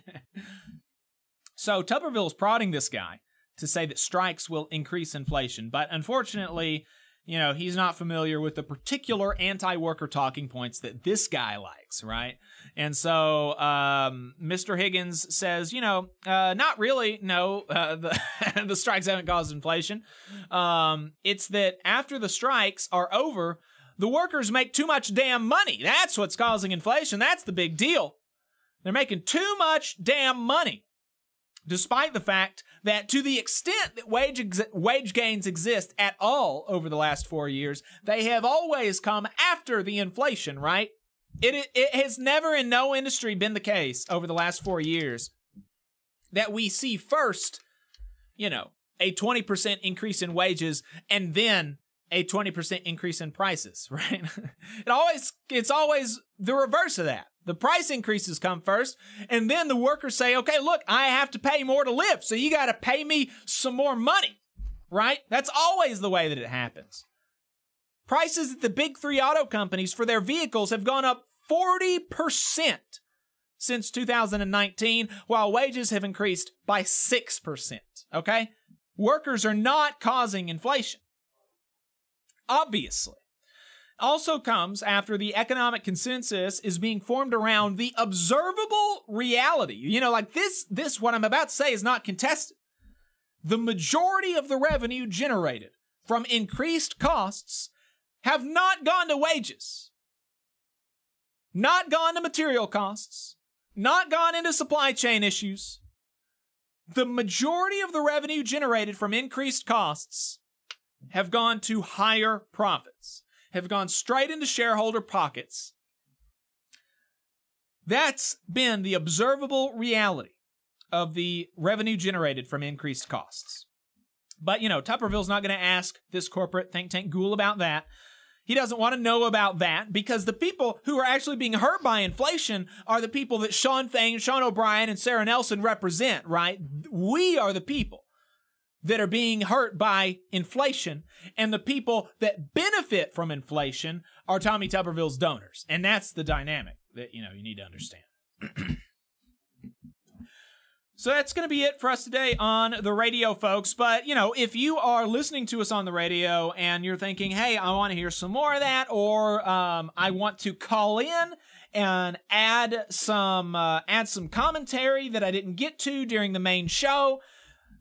so, Tuberville's prodding this guy to say that strikes will increase inflation. But unfortunately, you know, he's not familiar with the particular anti worker talking points that this guy likes, right? And so um, Mr. Higgins says, you know, uh, not really. No, uh, the, the strikes haven't caused inflation. Um, it's that after the strikes are over, the workers make too much damn money. That's what's causing inflation. That's the big deal. They're making too much damn money despite the fact that to the extent that wage ex- wage gains exist at all over the last 4 years they have always come after the inflation right? It it has never in no industry been the case over the last 4 years that we see first you know a 20% increase in wages and then a 20% increase in prices right? It always it's always the reverse of that the price increases come first, and then the workers say, okay, look, I have to pay more to live, so you got to pay me some more money, right? That's always the way that it happens. Prices at the big three auto companies for their vehicles have gone up 40% since 2019, while wages have increased by 6%. Okay? Workers are not causing inflation. Obviously also comes after the economic consensus is being formed around the observable reality. You know, like this, this, what I'm about to say is not contested. The majority of the revenue generated from increased costs have not gone to wages, not gone to material costs, not gone into supply chain issues. The majority of the revenue generated from increased costs have gone to higher profits have gone straight into shareholder pockets. That's been the observable reality of the revenue generated from increased costs. But, you know, Tuberville's not going to ask this corporate think tank ghoul about that. He doesn't want to know about that because the people who are actually being hurt by inflation are the people that Shawn Fain, Sean O'Brien, and Sarah Nelson represent, right? We are the people that are being hurt by inflation, and the people that benefit from inflation are Tommy Tuberville's donors. And that's the dynamic that you know you need to understand. So that's going to be it for us today on the radio, folks. But, you know, if you are listening to us on the radio and you're thinking, hey, I want to hear some more of that, or um, I want to call in and add some uh, add some commentary that I didn't get to during the main show,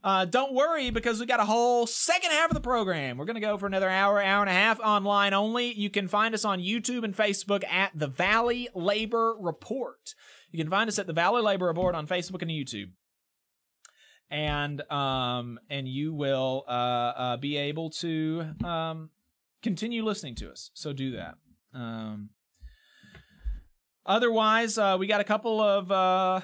uh, don't worry because we got a whole second half of the program. We're going to go for another hour, hour and a half online only. You can find us on YouTube and Facebook at The Valley Labor Report. You can find us at The Valley Labor Report on Facebook and YouTube. And um and you will uh, uh be able to um continue listening to us. So do that. Um otherwise, uh we got a couple of uh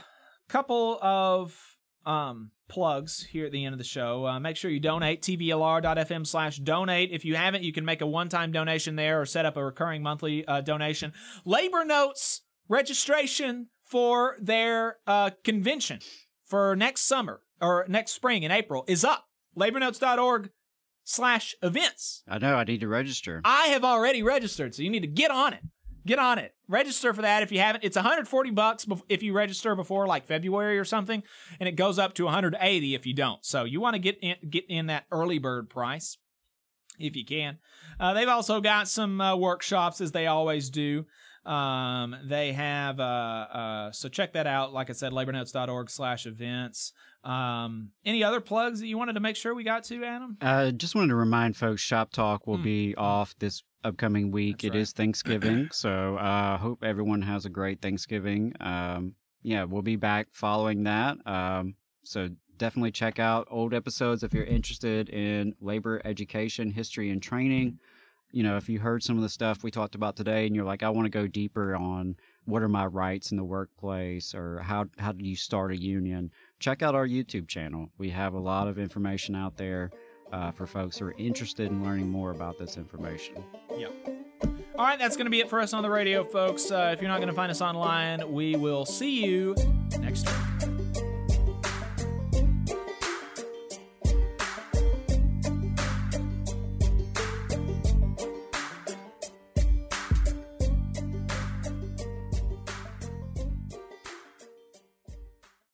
couple of um, plugs here at the end of the show. Uh, make sure you donate, tvlr.fm slash donate. If you haven't, you can make a one-time donation there or set up a recurring monthly uh, donation. Labor Notes registration for their uh, convention for next summer or next spring in April is up. Labornotes.org slash events. I know, I need to register. I have already registered, so you need to get on it get on it. Register for that if you haven't. It's 140 bucks if you register before like February or something, and it goes up to 180 if you don't. So you want to get in, get in that early bird price if you can. Uh, they've also got some uh, workshops as they always do. Um, they have uh, uh, so check that out. Like I said, labornotes.org slash events. Um, any other plugs that you wanted to make sure we got to, Adam? Uh, just wanted to remind folks, Shop Talk will Hmm. be off this upcoming week. It is Thanksgiving, so I uh, hope everyone has a great Thanksgiving. Um, yeah, we'll be back following that. Um, so definitely check out old episodes if you're interested in labor education, history, and training. You know, if you heard some of the stuff we talked about today and you're like, I want to go deeper on what are my rights in the workplace or how, how do you start a union, check out our YouTube channel. We have a lot of information out there uh, for folks who are interested in learning more about this information. Yeah. All right, that's going to be it for us on the radio, folks. Uh, if you're not going to find us online, we will see you next week.